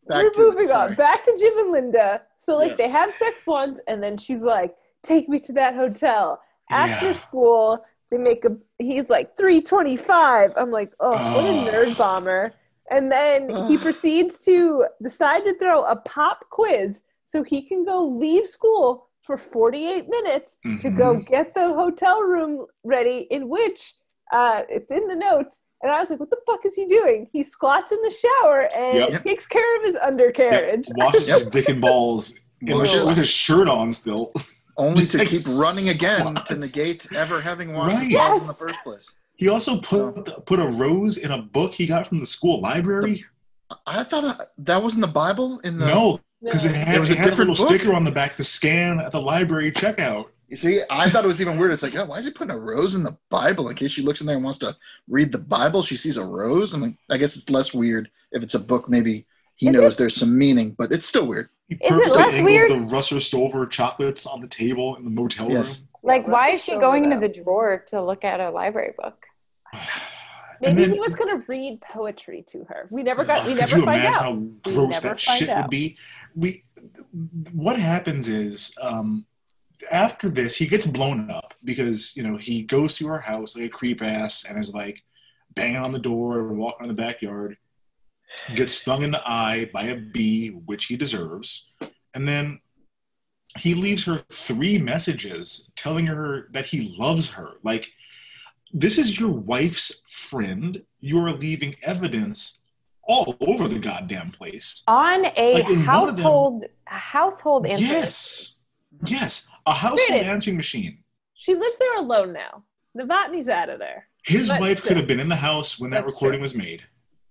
Back We're to it. moving on. Back to Jim and Linda. So like they have sex once, and then she's like, "Take me to that hotel." After Yeah. school, they make a. He's like three twenty five. I'm like, oh, what a nerd bomber. And then he proceeds to decide to throw a pop quiz so he can go leave school for 48 minutes to go Mhm. get the hotel room ready, in which uh, it's in the notes. And I was like, what the fuck is he doing? He squats in the shower and Yep. takes care of his undercarriage. Yeah, washes Yep. his dick and balls in the, Washes. with his shirt on still. Only to like keep running again squats. to negate ever having washed Right. the balls in the first place. He also put put a rose in a book he got from the school library. I thought uh, that was in the Bible. In the No, because it had, It was it a had a little book? sticker on the back to scan at the library checkout. You see, I thought it was even weird. It's like, oh, why is he putting a rose in the Bible? In case she looks in there and wants to read the Bible, she sees a rose. I'm like, I guess it's less weird if it's a book. Maybe he Is knows it- there's some meaning, but it's still weird. He Is it less angles weird? the Russell Stover chocolates on the table in the motel Yes. like Yeah, why is she going into the drawer to look at a library book. Maybe then- he was going to read poetry to her. We never got. We never you find imagine out. how gross that shit out. would be? We, what happens is, um, after this, he gets blown up because you know he goes to her house like a creep ass and is like banging on the door and walking in the backyard, gets stung in the eye by a bee, which he deserves, and then he leaves her three messages telling her that he loves her. Like, this is your wife's friend. You're leaving evidence all over the goddamn place. On a Like, in one of them- household a household. Yes. Yes. A household Granted. answering machine. She lives there alone now. Novotny's out of there. His But wife still. could have been in the house when that That's recording true. was made.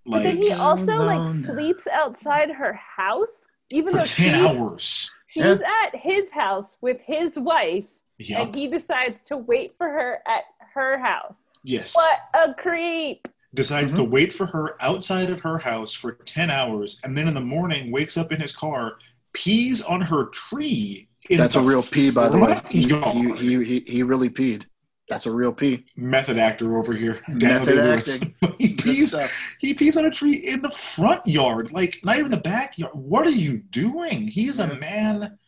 But then he also like sleeps outside her house, even for though 10 she, hours. she's at his house with his wife, Yep. and he decides to wait for her at her house. Yes. What a creep! Decides Mm-hmm. to wait for her outside of her house for 10 hours and then in the morning wakes up in his car, pees on her tree. That's a real pee, by the way. He, he, he, he, really peed. That's a real pee. Method actor over here. Method acting. he pees he pees on a tree in the front yard, like not even the backyard. What are you doing? He is a mm-hmm. man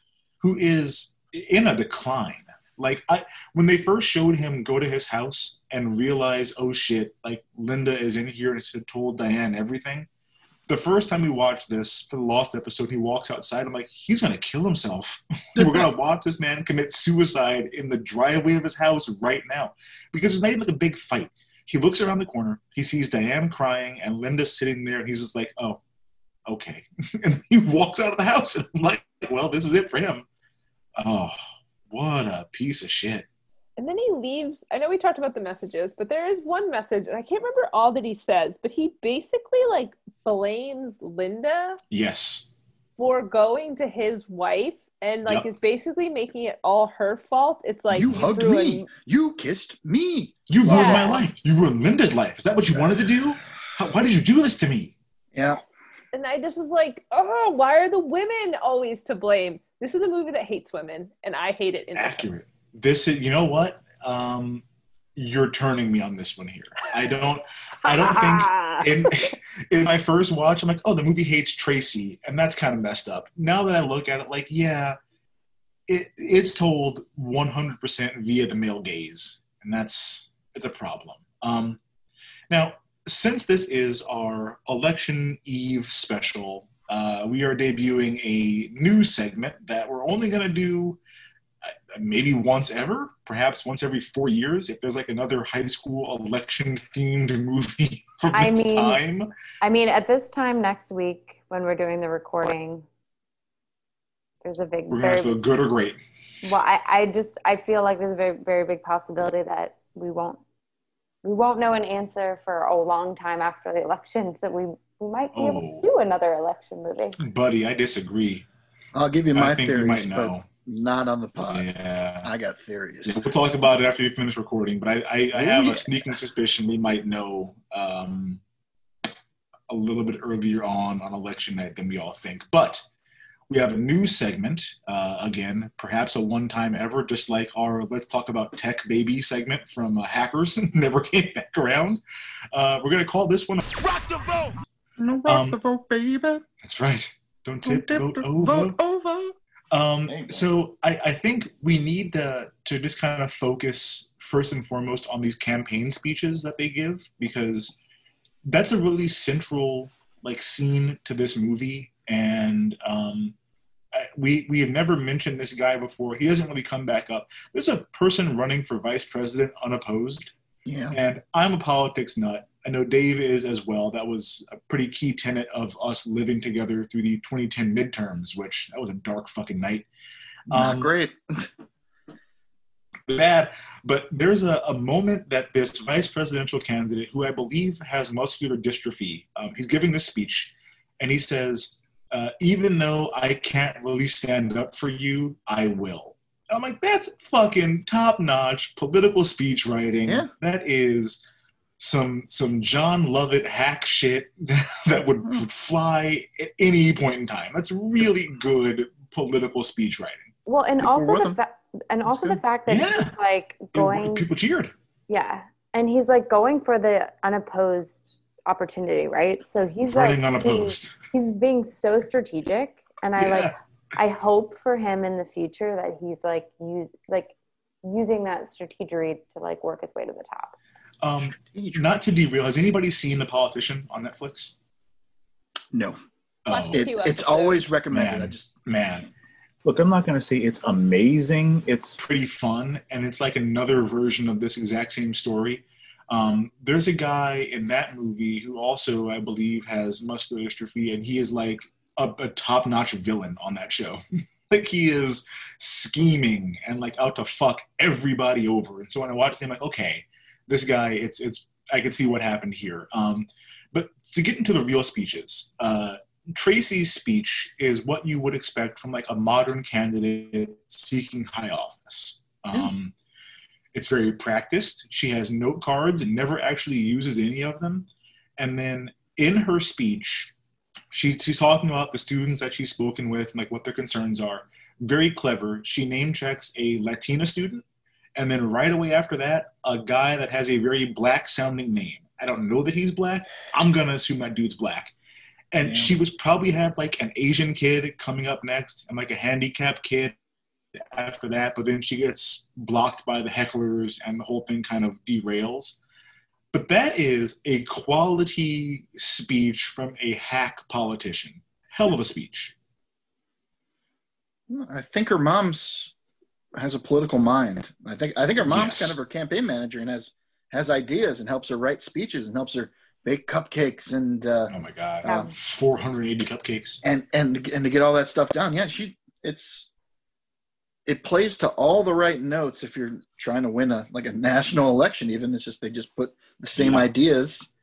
who is in a decline. Like I when they first showed him go to his house and realize, oh shit, like Linda is in here and has told Diane everything. The first time we watched this for the lost episode, he walks outside. I'm like, he's gonna kill himself. We're gonna watch this man commit suicide in the driveway of his house right now. Because it's not even like a big fight he looks around the corner. He sees Diane crying and Linda sitting there, and he's just like, "Oh, okay." and he walks out of the house, and I'm like, "Well, this is it for him." Oh, what a piece of shit! And then he leaves. I know we talked about the messages, but there is one message, and I can't remember all that he says, but he basically like blames Linda Yes, for going to his wife and like Yep. is basically making it all her fault. It's like you hugged ruined- me. You kissed me. you ruined my life. You ruined Linda's life. Is that what you wanted to do? How, why did you do this to me? Yeah. And I just was like, oh, why are the women always to blame? This is a movie that hates women, and I hate it. In Accurate. This is. You know what? Um, you're turning me on this one here. I don't. I don't think in in my first watch, I'm like, oh, the movie hates Tracy, and that's kind of messed up. Now that I look at it, like, yeah, it it's told 100% via the male gaze, and that's it's a problem. Um, now, since this is our election eve special, uh, we are debuting a new segment that we're only going to do maybe once ever, perhaps once every four years, if there's like another high school election themed movie from I this mean, time. I mean, at this time next week when we're doing the recording, there's a big, We're gonna very, feel good or great. well, I, I just, I feel like there's a very, very big possibility that we won't, we won't know an answer for a long time after the election. So we, we might be able to oh. do another election movie. Buddy, I disagree. I'll give you my I my think we theories, might but know. Not on the pod. Yeah. I got theories. We'll talk about it after we finish recording, but I, I, I have yeah. a sneaking suspicion we might know um, a little bit earlier on on election night than we all think. But we have a new segment, uh, again, perhaps a one time ever, just like our Let's Talk About Tech Baby segment from uh, Hackers, never came back around. Uh, we're going to call this one Rock the vote. Um, Rock the vote, baby. That's right. Don't Don't tip the tip vote the over. vote over. Um, so I, I think we need to, to just kind of focus first and foremost on these campaign speeches that they give because that's a really central like scene to this movie. And um, I, we we have never mentioned this guy before. He doesn't really come back up. There's a person running for vice president unopposed. Yeah. and i'm a politics nut i know dave is as well that was a pretty key tenet of us living together through the 2010 midterms which that was a dark fucking night Not Um, great. bad. But there's a, a moment that this vice presidential candidate, who I believe has muscular dystrophy, um, he's giving this speech, and he says, uh, "Even though I can't really stand up for you, I will." And I'm like, that's fucking top notch political speech writing. Yeah. That is some some Jon Lovett hack shit that would, Hmm. would fly at any point in time. That's really good political speech writing. Well, and People also the him. fact, and also the fact that Yeah. he's like And going, people cheered. yeah, and he's like going for the unopposed opportunity, right? So he's Running like being- unopposed. he's being so strategic, and I like, I hope for him in the future that he's like use like using that strategy to like work its way to the top. Um, not to derail, has anybody seen The Politician on Netflix? No. Oh, It- it's always recommended. I Man, just man. Look, I'm not going to say it's amazing. It's pretty fun, and it's like another version of this exact same story. Um, there's a guy in that movie who also, I believe, has muscular dystrophy, and he is like a, a top-notch villain on that show. like he is scheming and like out to fuck everybody over. And so when I watched him, like, okay, this guy, it's it's I could see what happened here. Um, but to get into the real speeches, uh, Tracy's speech is what you would expect from like a modern candidate seeking high office. Um, It's very practiced. She has note cards and never actually uses any of them. And then in her speech, she, she's talking about the students that she's spoken with, and like what their concerns are. Very clever. She name checks a Latina student, and then right away after that, a guy that has a very black sounding name. I don't know that he's black. I'm gonna assume that dude's black. And she was probably had like an Asian kid coming up next, and like a handicapped kid after that. But then she gets blocked by the hecklers, and the whole thing kind of derails. But that is a quality speech from a hack politician. Hell of a speech. I think her mom's has a political mind. I think I think her mom's Yes. kind of her campaign manager and has has ideas and helps her write speeches and helps her bake cupcakes and uh, Oh my god, Um, 480 cupcakes. and and and to get all that stuff down. Yeah, she it's it plays to all the right notes if you're trying to win a like a national election. Even it's just they just put the same Yeah. ideas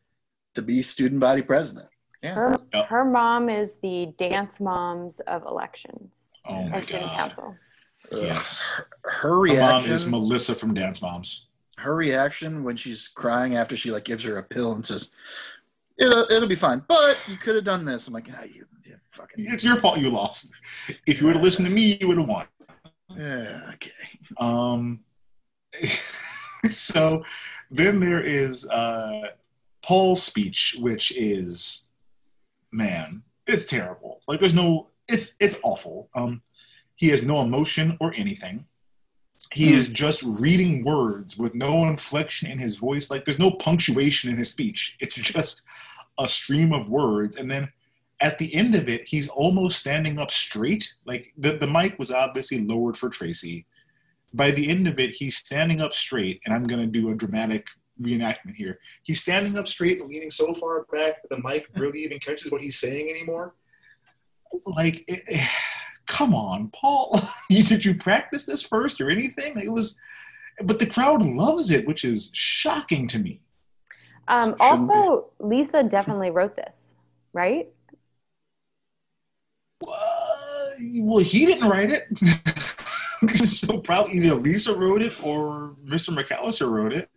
to be student body president. Yeah, Her, Yep. her mom is the dance moms of elections Oh my and student god. council. Yes. her Her mom reaction. is Melissa from Dance Moms. her reaction when she's crying after she like gives her a pill and says, "It'll it'll be fine," but you could have done this. I'm like, ah, you, you fucking. It's your fault you lost. If you would have listened to me, you would have won. Yeah, okay. Um, so then there is uh, Paul's speech, which is, man, it's terrible. Like there's no, it's it's awful. Um, he has no emotion or anything. He hmm. is just reading words with no inflection in his voice. Like there's no punctuation in his speech. It's just a stream of words, and then at the end of it, he's almost standing up straight. Like the, the mic was obviously lowered for Tracy. By the end of it, he's standing up straight, and I'm going to do a dramatic reenactment here. He's standing up straight, leaning so far back that the mic really even catches what he's saying anymore. Like, it- come on, Paul. Did you practice this first or anything? It was, but the crowd loves it, which is shocking to me. Um, Shouldn't also, Lisa definitely wrote this, right? Uh, well, he didn't write it. so probably either Lisa wrote it or Mr. McAllister wrote it.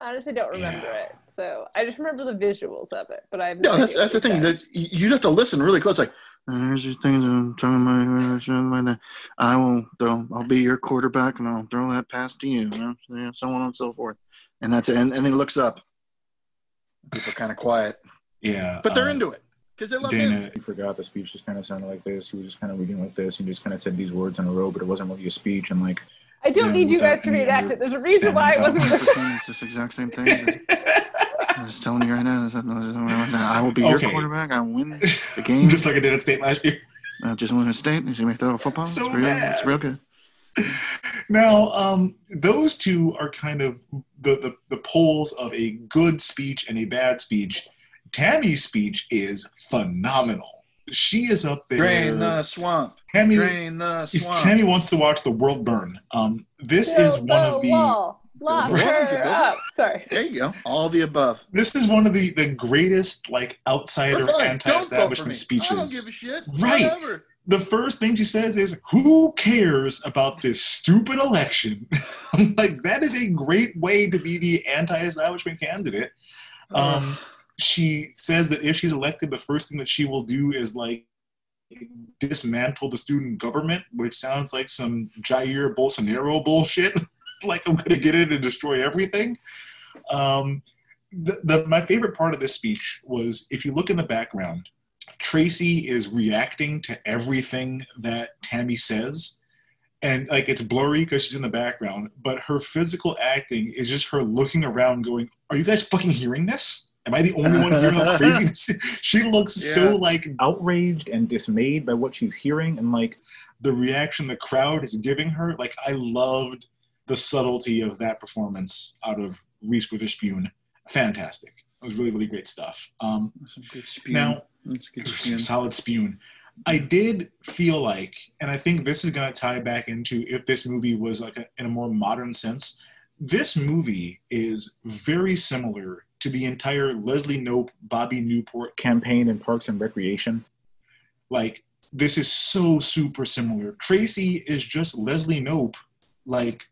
I honestly don't remember Yeah. it, so I just remember the visuals of it. But I've No, that's that's the thing that you- you'd have to listen really close. Like, "Uh, here's these things I'm talking about. I will, throw, I'll be your quarterback, and I'll throw that pass to you, you know, so on and so forth. And that's it. And, and then he looks up. People are kind of quiet, Yeah. but they're uh, into it because they love him. Dana, He forgot the speech just kind of sounded like this. He was just kind of reading like this. He just kind of said these words in a row, but it wasn't really a speech. And like, I don't Yeah, need you guys to any reenact it. There's a reason why it wasn't. understanding It's this exact same thing. I'm just telling you right now. this is- this is- I will be your quarterback. I win the game. just like I did at state last year. I just won a state. You see me throw a football. So it's real. bad. It's real good. Now, um, those two are kind of the, the, the poles of a good speech and a bad speech. Tammy's speech is phenomenal. She is up there. Drain the swamp. Tammy, Drain the swamp. Tammy wants to watch the world burn. Um, this is one of the wall. Lock Build the wall, her up. Sorry. There you go. All the above. this is one of the, the greatest like outsider We're fine. Don't vote anti-establishment I don't speeches. give a shit. Right. Whatever. the first thing she says is, "Who cares about this stupid election?" I'm like, that is a great way to be the anti-establishment candidate. Um, she says that if she's elected, the first thing that she will do is like dismantle the student government, which sounds like some Jair Bolsonaro bullshit. like I'm going to get in and destroy everything. Um, the, the, my favorite part of this speech was if you look in the background, Tracy is reacting to everything that Tammy says. and like it's blurry because she's in the background, but her physical acting is just her looking around, going, "Are you guys fucking hearing this? Am I the only one hearing crazy this? She looks so like outraged and dismayed by what she's hearing, and like the reaction the crowd is giving her. Like I loved the subtlety of that performance out of Reese Witherspoon. Fantastic. It was really, really great stuff. Um, now, solid spoon. I did feel like, and I think this is going to tie back into if this movie was like a, in a more modern sense. This movie is very similar to the entire Leslie Knope, Bobby Newport campaign in Parks and Recreation. Like this is so super similar. Tracy is just Leslie Knope, like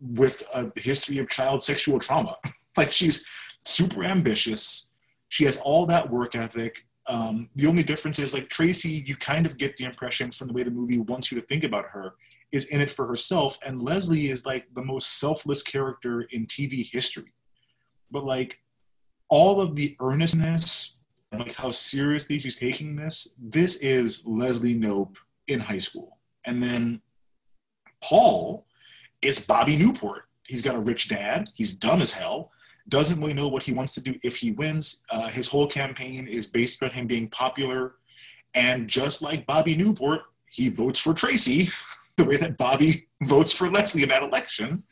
with a history of child sexual trauma. like she's super ambitious. She has all that work ethic. Um, the only difference is like Tracy, you kind of get the impression from the way the movie wants you to think about her is in it for herself, and Leslie is like the most selfless character in TV history. But like all of the earnestness like how seriously she's taking this, this is Leslie Knope in high school. And then Paul is Bobby Newport. He's got a rich dad. He's dumb as hell. Doesn't really know what he wants to do if he wins. Uh, his whole campaign is based on him being popular. And just like Bobby Newport, he votes for Tracy the way that Bobby votes for Leslie in that election.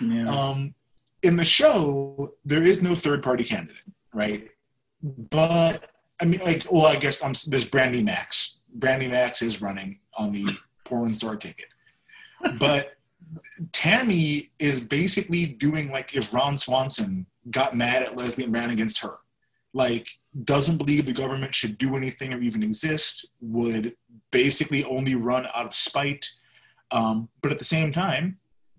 Yeah. Um, in the show, there is no third party candidate, right? But I mean, like, well, I guess I'm, there's Brandi Maxxxx. Brandi Maxxxx is running on the porn star ticket. But Tammy is basically doing like if Ron Swanson got mad at Leslie and ran against her. Like, doesn't believe the government should do anything or even exist, would basically only run out of spite. Um, but at the same time,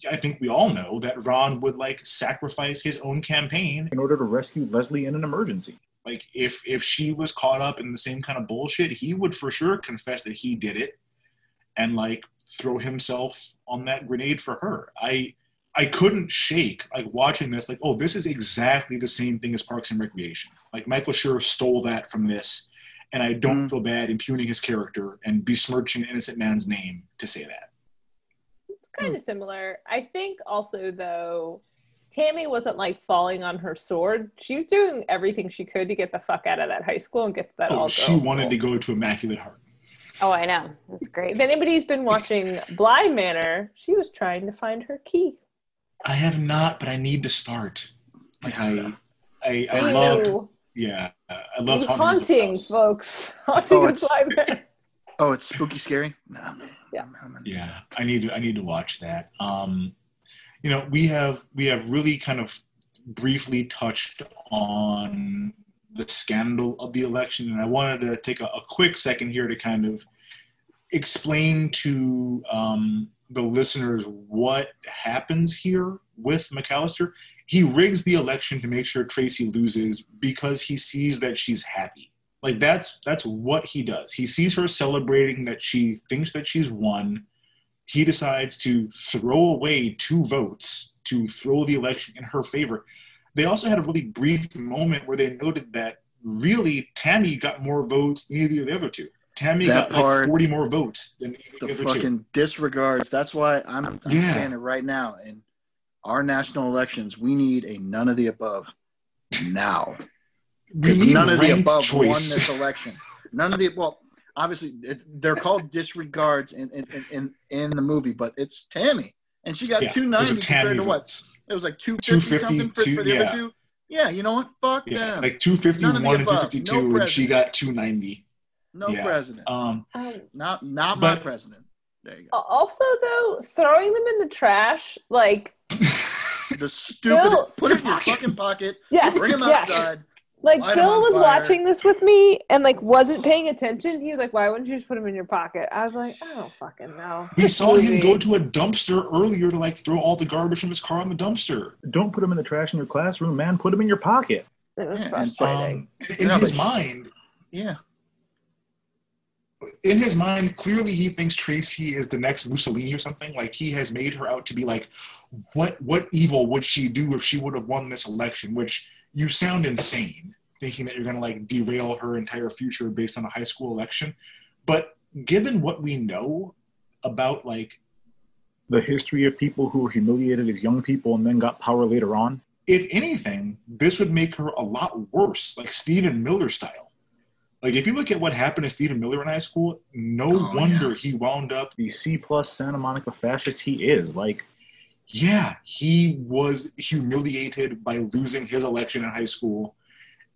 I think we all know that Ron would like sacrifice his own campaign in order to rescue Leslie in an emergency. Like if if she was caught up in the same kind of bullshit, he would for sure confess that he did it and like throw himself on that grenade for her. I I couldn't shake like watching this like oh this is exactly the same thing as Parks and Recreation. Like Michael Schur stole that from this and I don't mm. feel bad impugning his character and besmirching an innocent man's name to say that. It's kind of mm. similar. I think also though, Tammy wasn't like falling on her sword. She was doing everything she could to get the fuck out of that high school and get to that oh, all Oh, she wanted to go to Immaculate Heart. Oh, I know. That's great. If anybody's been watching Bly Manor, she was trying to find her key. I have not, but I need to start. Like I, I, I Me loved, yeah, I loved Haunting, Haunting. folks. Haunting Oh, of it's- Bly Manor. Oh, it's spooky scary. No, Yeah. Yeah, I need to, I need to watch that. Um, you know, we have we have really kind of briefly touched on the scandal of the election, and I wanted to take a, a quick second here to kind of explain to um, the listeners what happens here with McAllister. He rigs the election to make sure Tracy loses because he sees that she's happy. Like that's that's what he does. He sees her celebrating that she thinks that she's won. He decides to throw away two votes to throw the election in her favor. They also had a really brief moment where they noted that really Tammy got more votes than either of the other two. Tammy That got part- like 40 more votes than either The the other two. fucking disregards. That's why I'm, I'm Yeah. saying it right now. In our national elections, we need a none of the above now. We need none of the above won choice. this election. None of the well, obviously it, they're called disregards in, in in in the movie, but it's Tammy, and she got Yeah, two those ninety are Tammy compared to what? votes. It was like two fifty 250, something for, two- for the yeah. other two. Yeah, you know what? Fuck Yeah, them. like 251 and 252, No and she got 290. no yeah. president. Um, not not my president. There you go. Also, though, throwing them in the trash, like. The stupid. Bill- put it in your fucking pocket. Yes, Bring him yes. Outside. Like Light 'em Bill was fire. watching this with me and like wasn't paying attention. He was like, "Why wouldn't you just put them in your pocket?" I was like, "I don't fucking know." we This saw him go to a dumpster earlier to like throw all the garbage from his car in the dumpster. Don't put them in the trash in your classroom, man. Put them in your pocket. It was Yeah, and- frustrating. Um, in No, his mind, Yeah. in his mind, clearly he thinks Tracy is the next Mussolini or something. Like he has made her out to be like, what what evil would she do if she would have won this election? Which you sound insane, thinking that you're gonna like derail her entire future based on a high school election. But given what we know about like the history of people who were humiliated as young people and then got power later on? If anything, this would make her a lot worse, like Stephen Miller style. Like if you look at what happened to Stephen Miller in high school, no Oh, wonder yeah. he wound up The C plus Santa Monica fascist he is. Like, yeah, he was humiliated by losing his election in high school,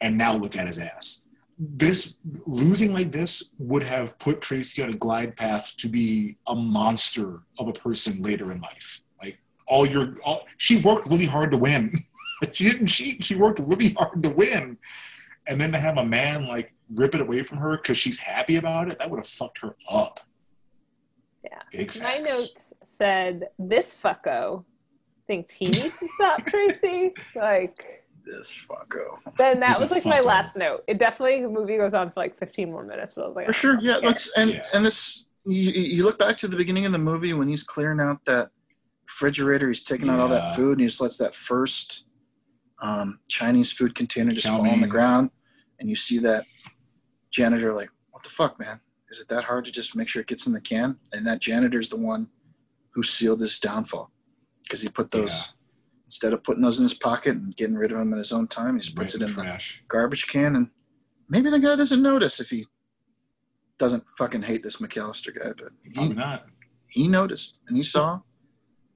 and now look at his ass. This losing like this would have put Tracy on a glide path to be a monster of a person later in life. Like all your, all, she worked really hard to win. she didn't cheat. She worked really hard to win, and then to have a man like rip it away from her because she's happy about it, that would have fucked her up. Yeah. Big My notes said this fucko thinks he needs to stop Tracy. Like this fucko. then that He's was like my last note. It definitely the movie goes on for like 15 more minutes, but I was like, For sure, yeah. care. Let's and and this you, you look back to the beginning of the movie when he's clearing out that refrigerator, he's taking out all that food, and he just lets that first um, Chinese food container just Chow fall on the ground, and you see that janitor like, "What the fuck, man? Is it that hard to just make sure it gets in the can?" And that janitor's the one who sealed his downfall because he put those Yeah. instead of putting those in his pocket and getting rid of them in his own time, he just puts Right it in in the garbage can, and maybe the guy doesn't notice if he doesn't fucking hate this McAllister guy, but Probably he, not. he noticed and he saw,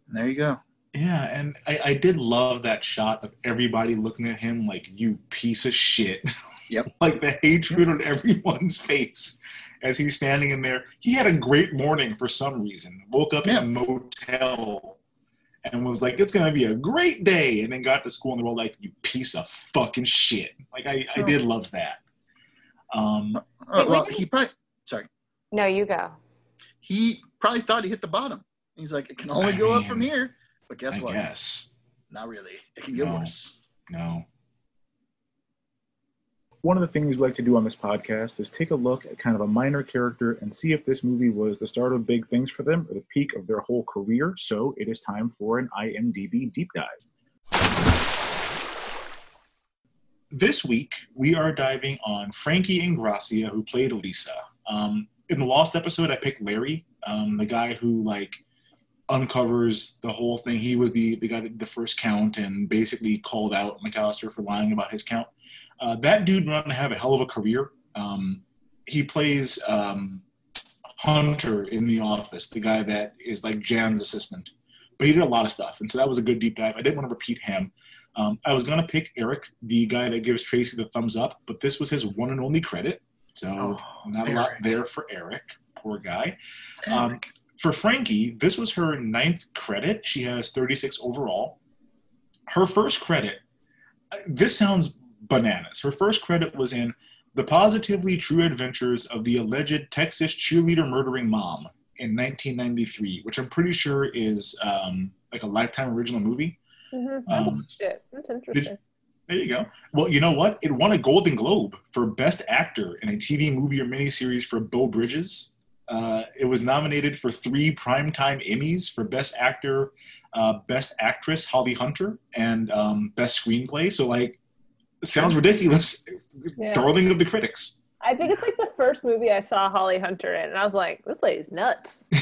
and there you go. Yeah, and I, I did love that shot of everybody looking at him like you piece of shit. Yep. like the hatred on everyone's face as he's standing in there. He had a great morning for some reason. Woke up in a motel and was like, "It's gonna be a great day," and then got to school and they were all like, "You piece of fucking shit." Like I, I did love that. Um, Uh, well, he probably sorry, No, you go. he probably thought he hit the bottom. He's like, it can only I go up from here, but guess I what? Yes. Not really. It can get No. worse. no. One of the things we like to do on this podcast is take a look at kind of a minor character and see if this movie was the start of big things for them or the peak of their whole career. So it is time for an IMDb deep dive. This week, we are diving on Frankie Ingrassia, who played Lisa. Um, in the last episode, I picked Larry, um, the guy who like uncovers the whole thing. He was the the guy that did the first count and basically called out McAllister for lying about his count. Uh, that dude went on to have a hell of a career. Um, he plays um, Hunter in The Office, the guy that is like Jan's assistant. But he did a lot of stuff, and so that was a good deep dive. I didn't want to repeat him. Um, I was gonna pick Eric, the guy that gives Tracy the thumbs up, but this was his one and only credit, so not a lot there for Eric. Poor guy. Um, for Frankie, this was her ninth credit. She has 36 overall. Her first credit, uh, this sounds bananas. Her first credit was in The Positively True Adventures of the Alleged Texas Cheerleader Murdering Mom in 1993, which I'm pretty sure is um, like a Lifetime original movie. Mhm. I Um, watched it. That's interesting. There you go. Well, you know what? It won a Golden Globe for Best Actor in a TV movie or miniseries for Beau Bridges. Uh, it was nominated for three Primetime Emmys for Best Actor, uh, Best Actress Holly Hunter, and um, Best Screenplay. So, like, sounds ridiculous. Yeah. Darling of the critics. I think it's like the first movie I saw Holly Hunter in, and I was like, this lady's nuts.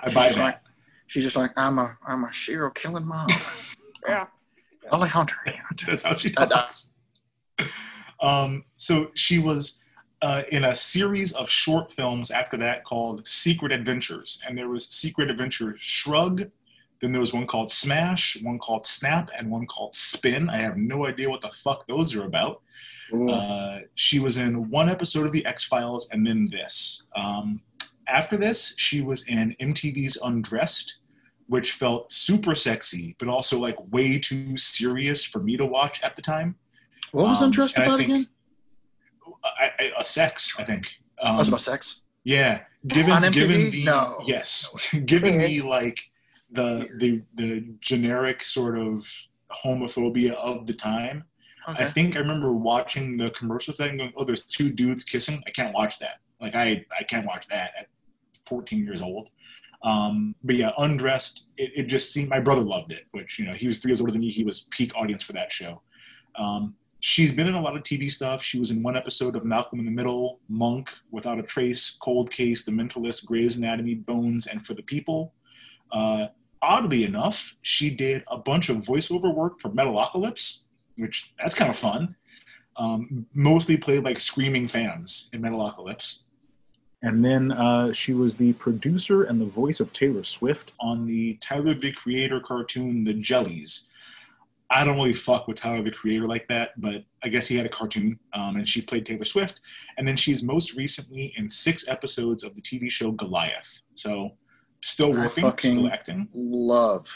I buy she's that. like, she's just like, I'm a, I'm a serial killing mom. Yeah. Holly Hunter. That's how she talks. Um, so she was uh, in a series of short films after that called Secret Adventures, and there was Secret Adventure Shrug. Then there was one called Smash, one called Snap, and one called Spin. I have no idea what the fuck those are about. Uh, she was in one episode of The X Files, and then this. Um, after this, she was in MTV's Undressed, which felt super sexy, but also like way too serious for me to watch at the time. What was Um, Undressed about think- again? I, I, a sex, I think. Oh, it was Um, about sex. Yeah, given given the No. yes, given the like the the the generic sort of homophobia of the time. I think I remember watching the commercial thing going, "Oh, there's two dudes kissing. I can't watch that. Like I I can't watch that at 14 years old." Um, but yeah, undressed. It, it just seemed my brother loved it, which you know he was three years older than me. He was peak audience for that show. Um, she's been in a lot of TV stuff. She was in one episode of Malcolm in the Middle, Monk, Without a Trace, Cold Case, The Mentalist, Grey's Anatomy, Bones, and For the People. Uh, oddly enough, she did a bunch of voiceover work for Metalocalypse, which that's kind of fun. Um, mostly played like screaming fans in Metalocalypse. And then uh, she was the producer and the voice of Taylor Swift. on the Tyler the Creator cartoon, The Jellies. I don't really fuck with Tyler the Creator like that, but I guess he had a cartoon, um, and she played Taylor Swift. And then she's most recently in six episodes of the TV show Goliath. So still working, still acting. Love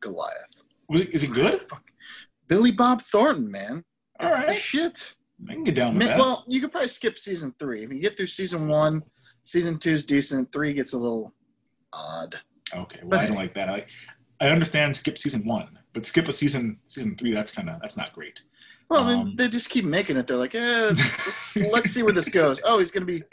Goliath. Was it, is it good? Billy Bob Thornton, man. All That's the shit. I can get down with that. Well, you could probably skip season three. If you get through season one, season two's decent. Three gets a little odd. Okay, well, I don't like that. I, I understand skip season one, but skip a season season three. That's kind of that's not great. Well, then Um, they just keep making it. They're like, eh, let's, let's see where this goes. Oh, he's going to be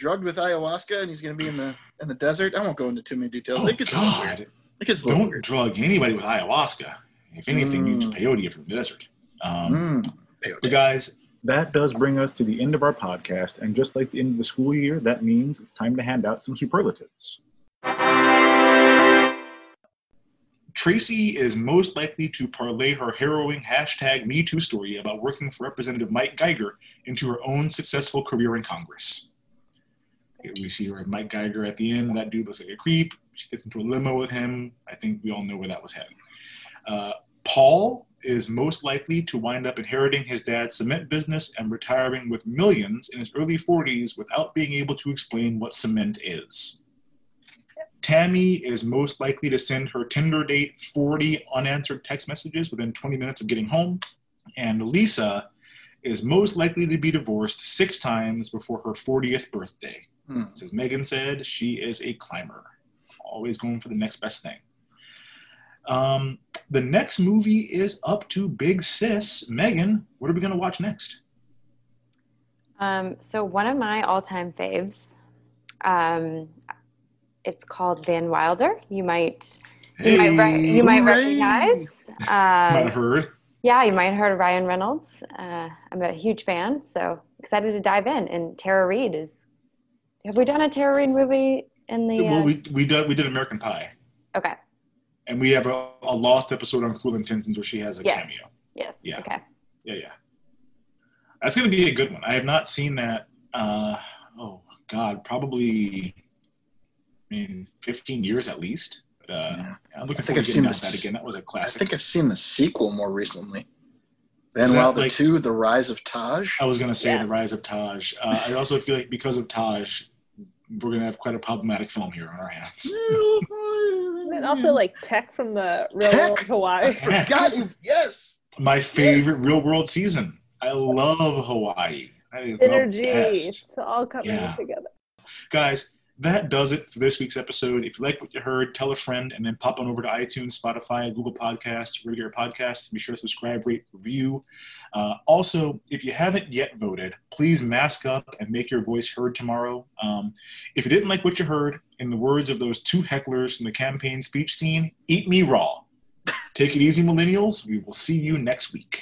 drugged with ayahuasca, and he's going to be in the in the desert. I won't go into too many details. Oh it gets a little weird. God! It gets Don't weird. drug anybody with ayahuasca. If anything, you use peyote from the desert. Um, Mm, peyote. But guys, That does bring us to the end of our podcast. And just like the end of the school year, that means it's time to hand out some superlatives. Tracy is most likely to parlay her harrowing hashtag MeToo story about working for Representative Mike Geiger into her own successful career in Congress. We see her with Mike Geiger at the end. That dude looks like a creep. She gets into a limo with him. I think we all know where that was headed. Uh, Paul is most likely to wind up inheriting his dad's cement business and retiring with millions in his early 40s without being able to explain what cement is. Tammy is most likely to send her Tinder date 40 unanswered text messages within 20 minutes of getting home. And Lisa is most likely to be divorced six times before her 40th birthday. Hmm. As Megan said, she is a climber, always going for the next best thing. Um, the next movie is up to Big Sis. Megan, what are we going to watch next? Um, so one of my all-time faves, um, it's called Van Wilder. You might, you might, re- you might recognize. Might Um, heard. yeah, you might have heard of Ryan Reynolds. Uh, I'm a huge fan, so excited to dive in. And Tara Reid is. Have we done a Tara Reid movie in the? Well, Uh, we, we, did, we did American Pie. okay. And we have a, a lost episode on Cruel Intentions where she has a Yes. cameo. Yes. Yeah. Okay. Yeah, yeah. That's going to be a good one. I have not seen that. Uh, oh God, probably I mean, 15 years at least. But, uh, I'm looking I think forward I've to seen getting this. that again. That was a I classic. I think I've seen the sequel more recently. Van Is that Wilder like- 2, The Rise of Taj. I was going to say Yes. the rise of Taj. Uh, I also feel like because of Taj, we're going to have quite a problematic film here on our hands. And also like Teck from the real Teck? world Hawaii. Forgot you. Yes. My favorite real world season. I love Hawaii. That is the Synergy. It's all coming Yeah. together. Guys, that does it for this week's episode. If you like what you heard, tell a friend and then pop on over to iTunes, Spotify, Google Podcasts, your podcasts. Be sure to subscribe, rate, review. Uh, also, if you haven't yet voted, please mask up and make your voice heard tomorrow. Um, if you didn't like what you heard, in the words of those two hecklers from the campaign speech scene, eat me raw. Take it easy, millennials. We will see you next week.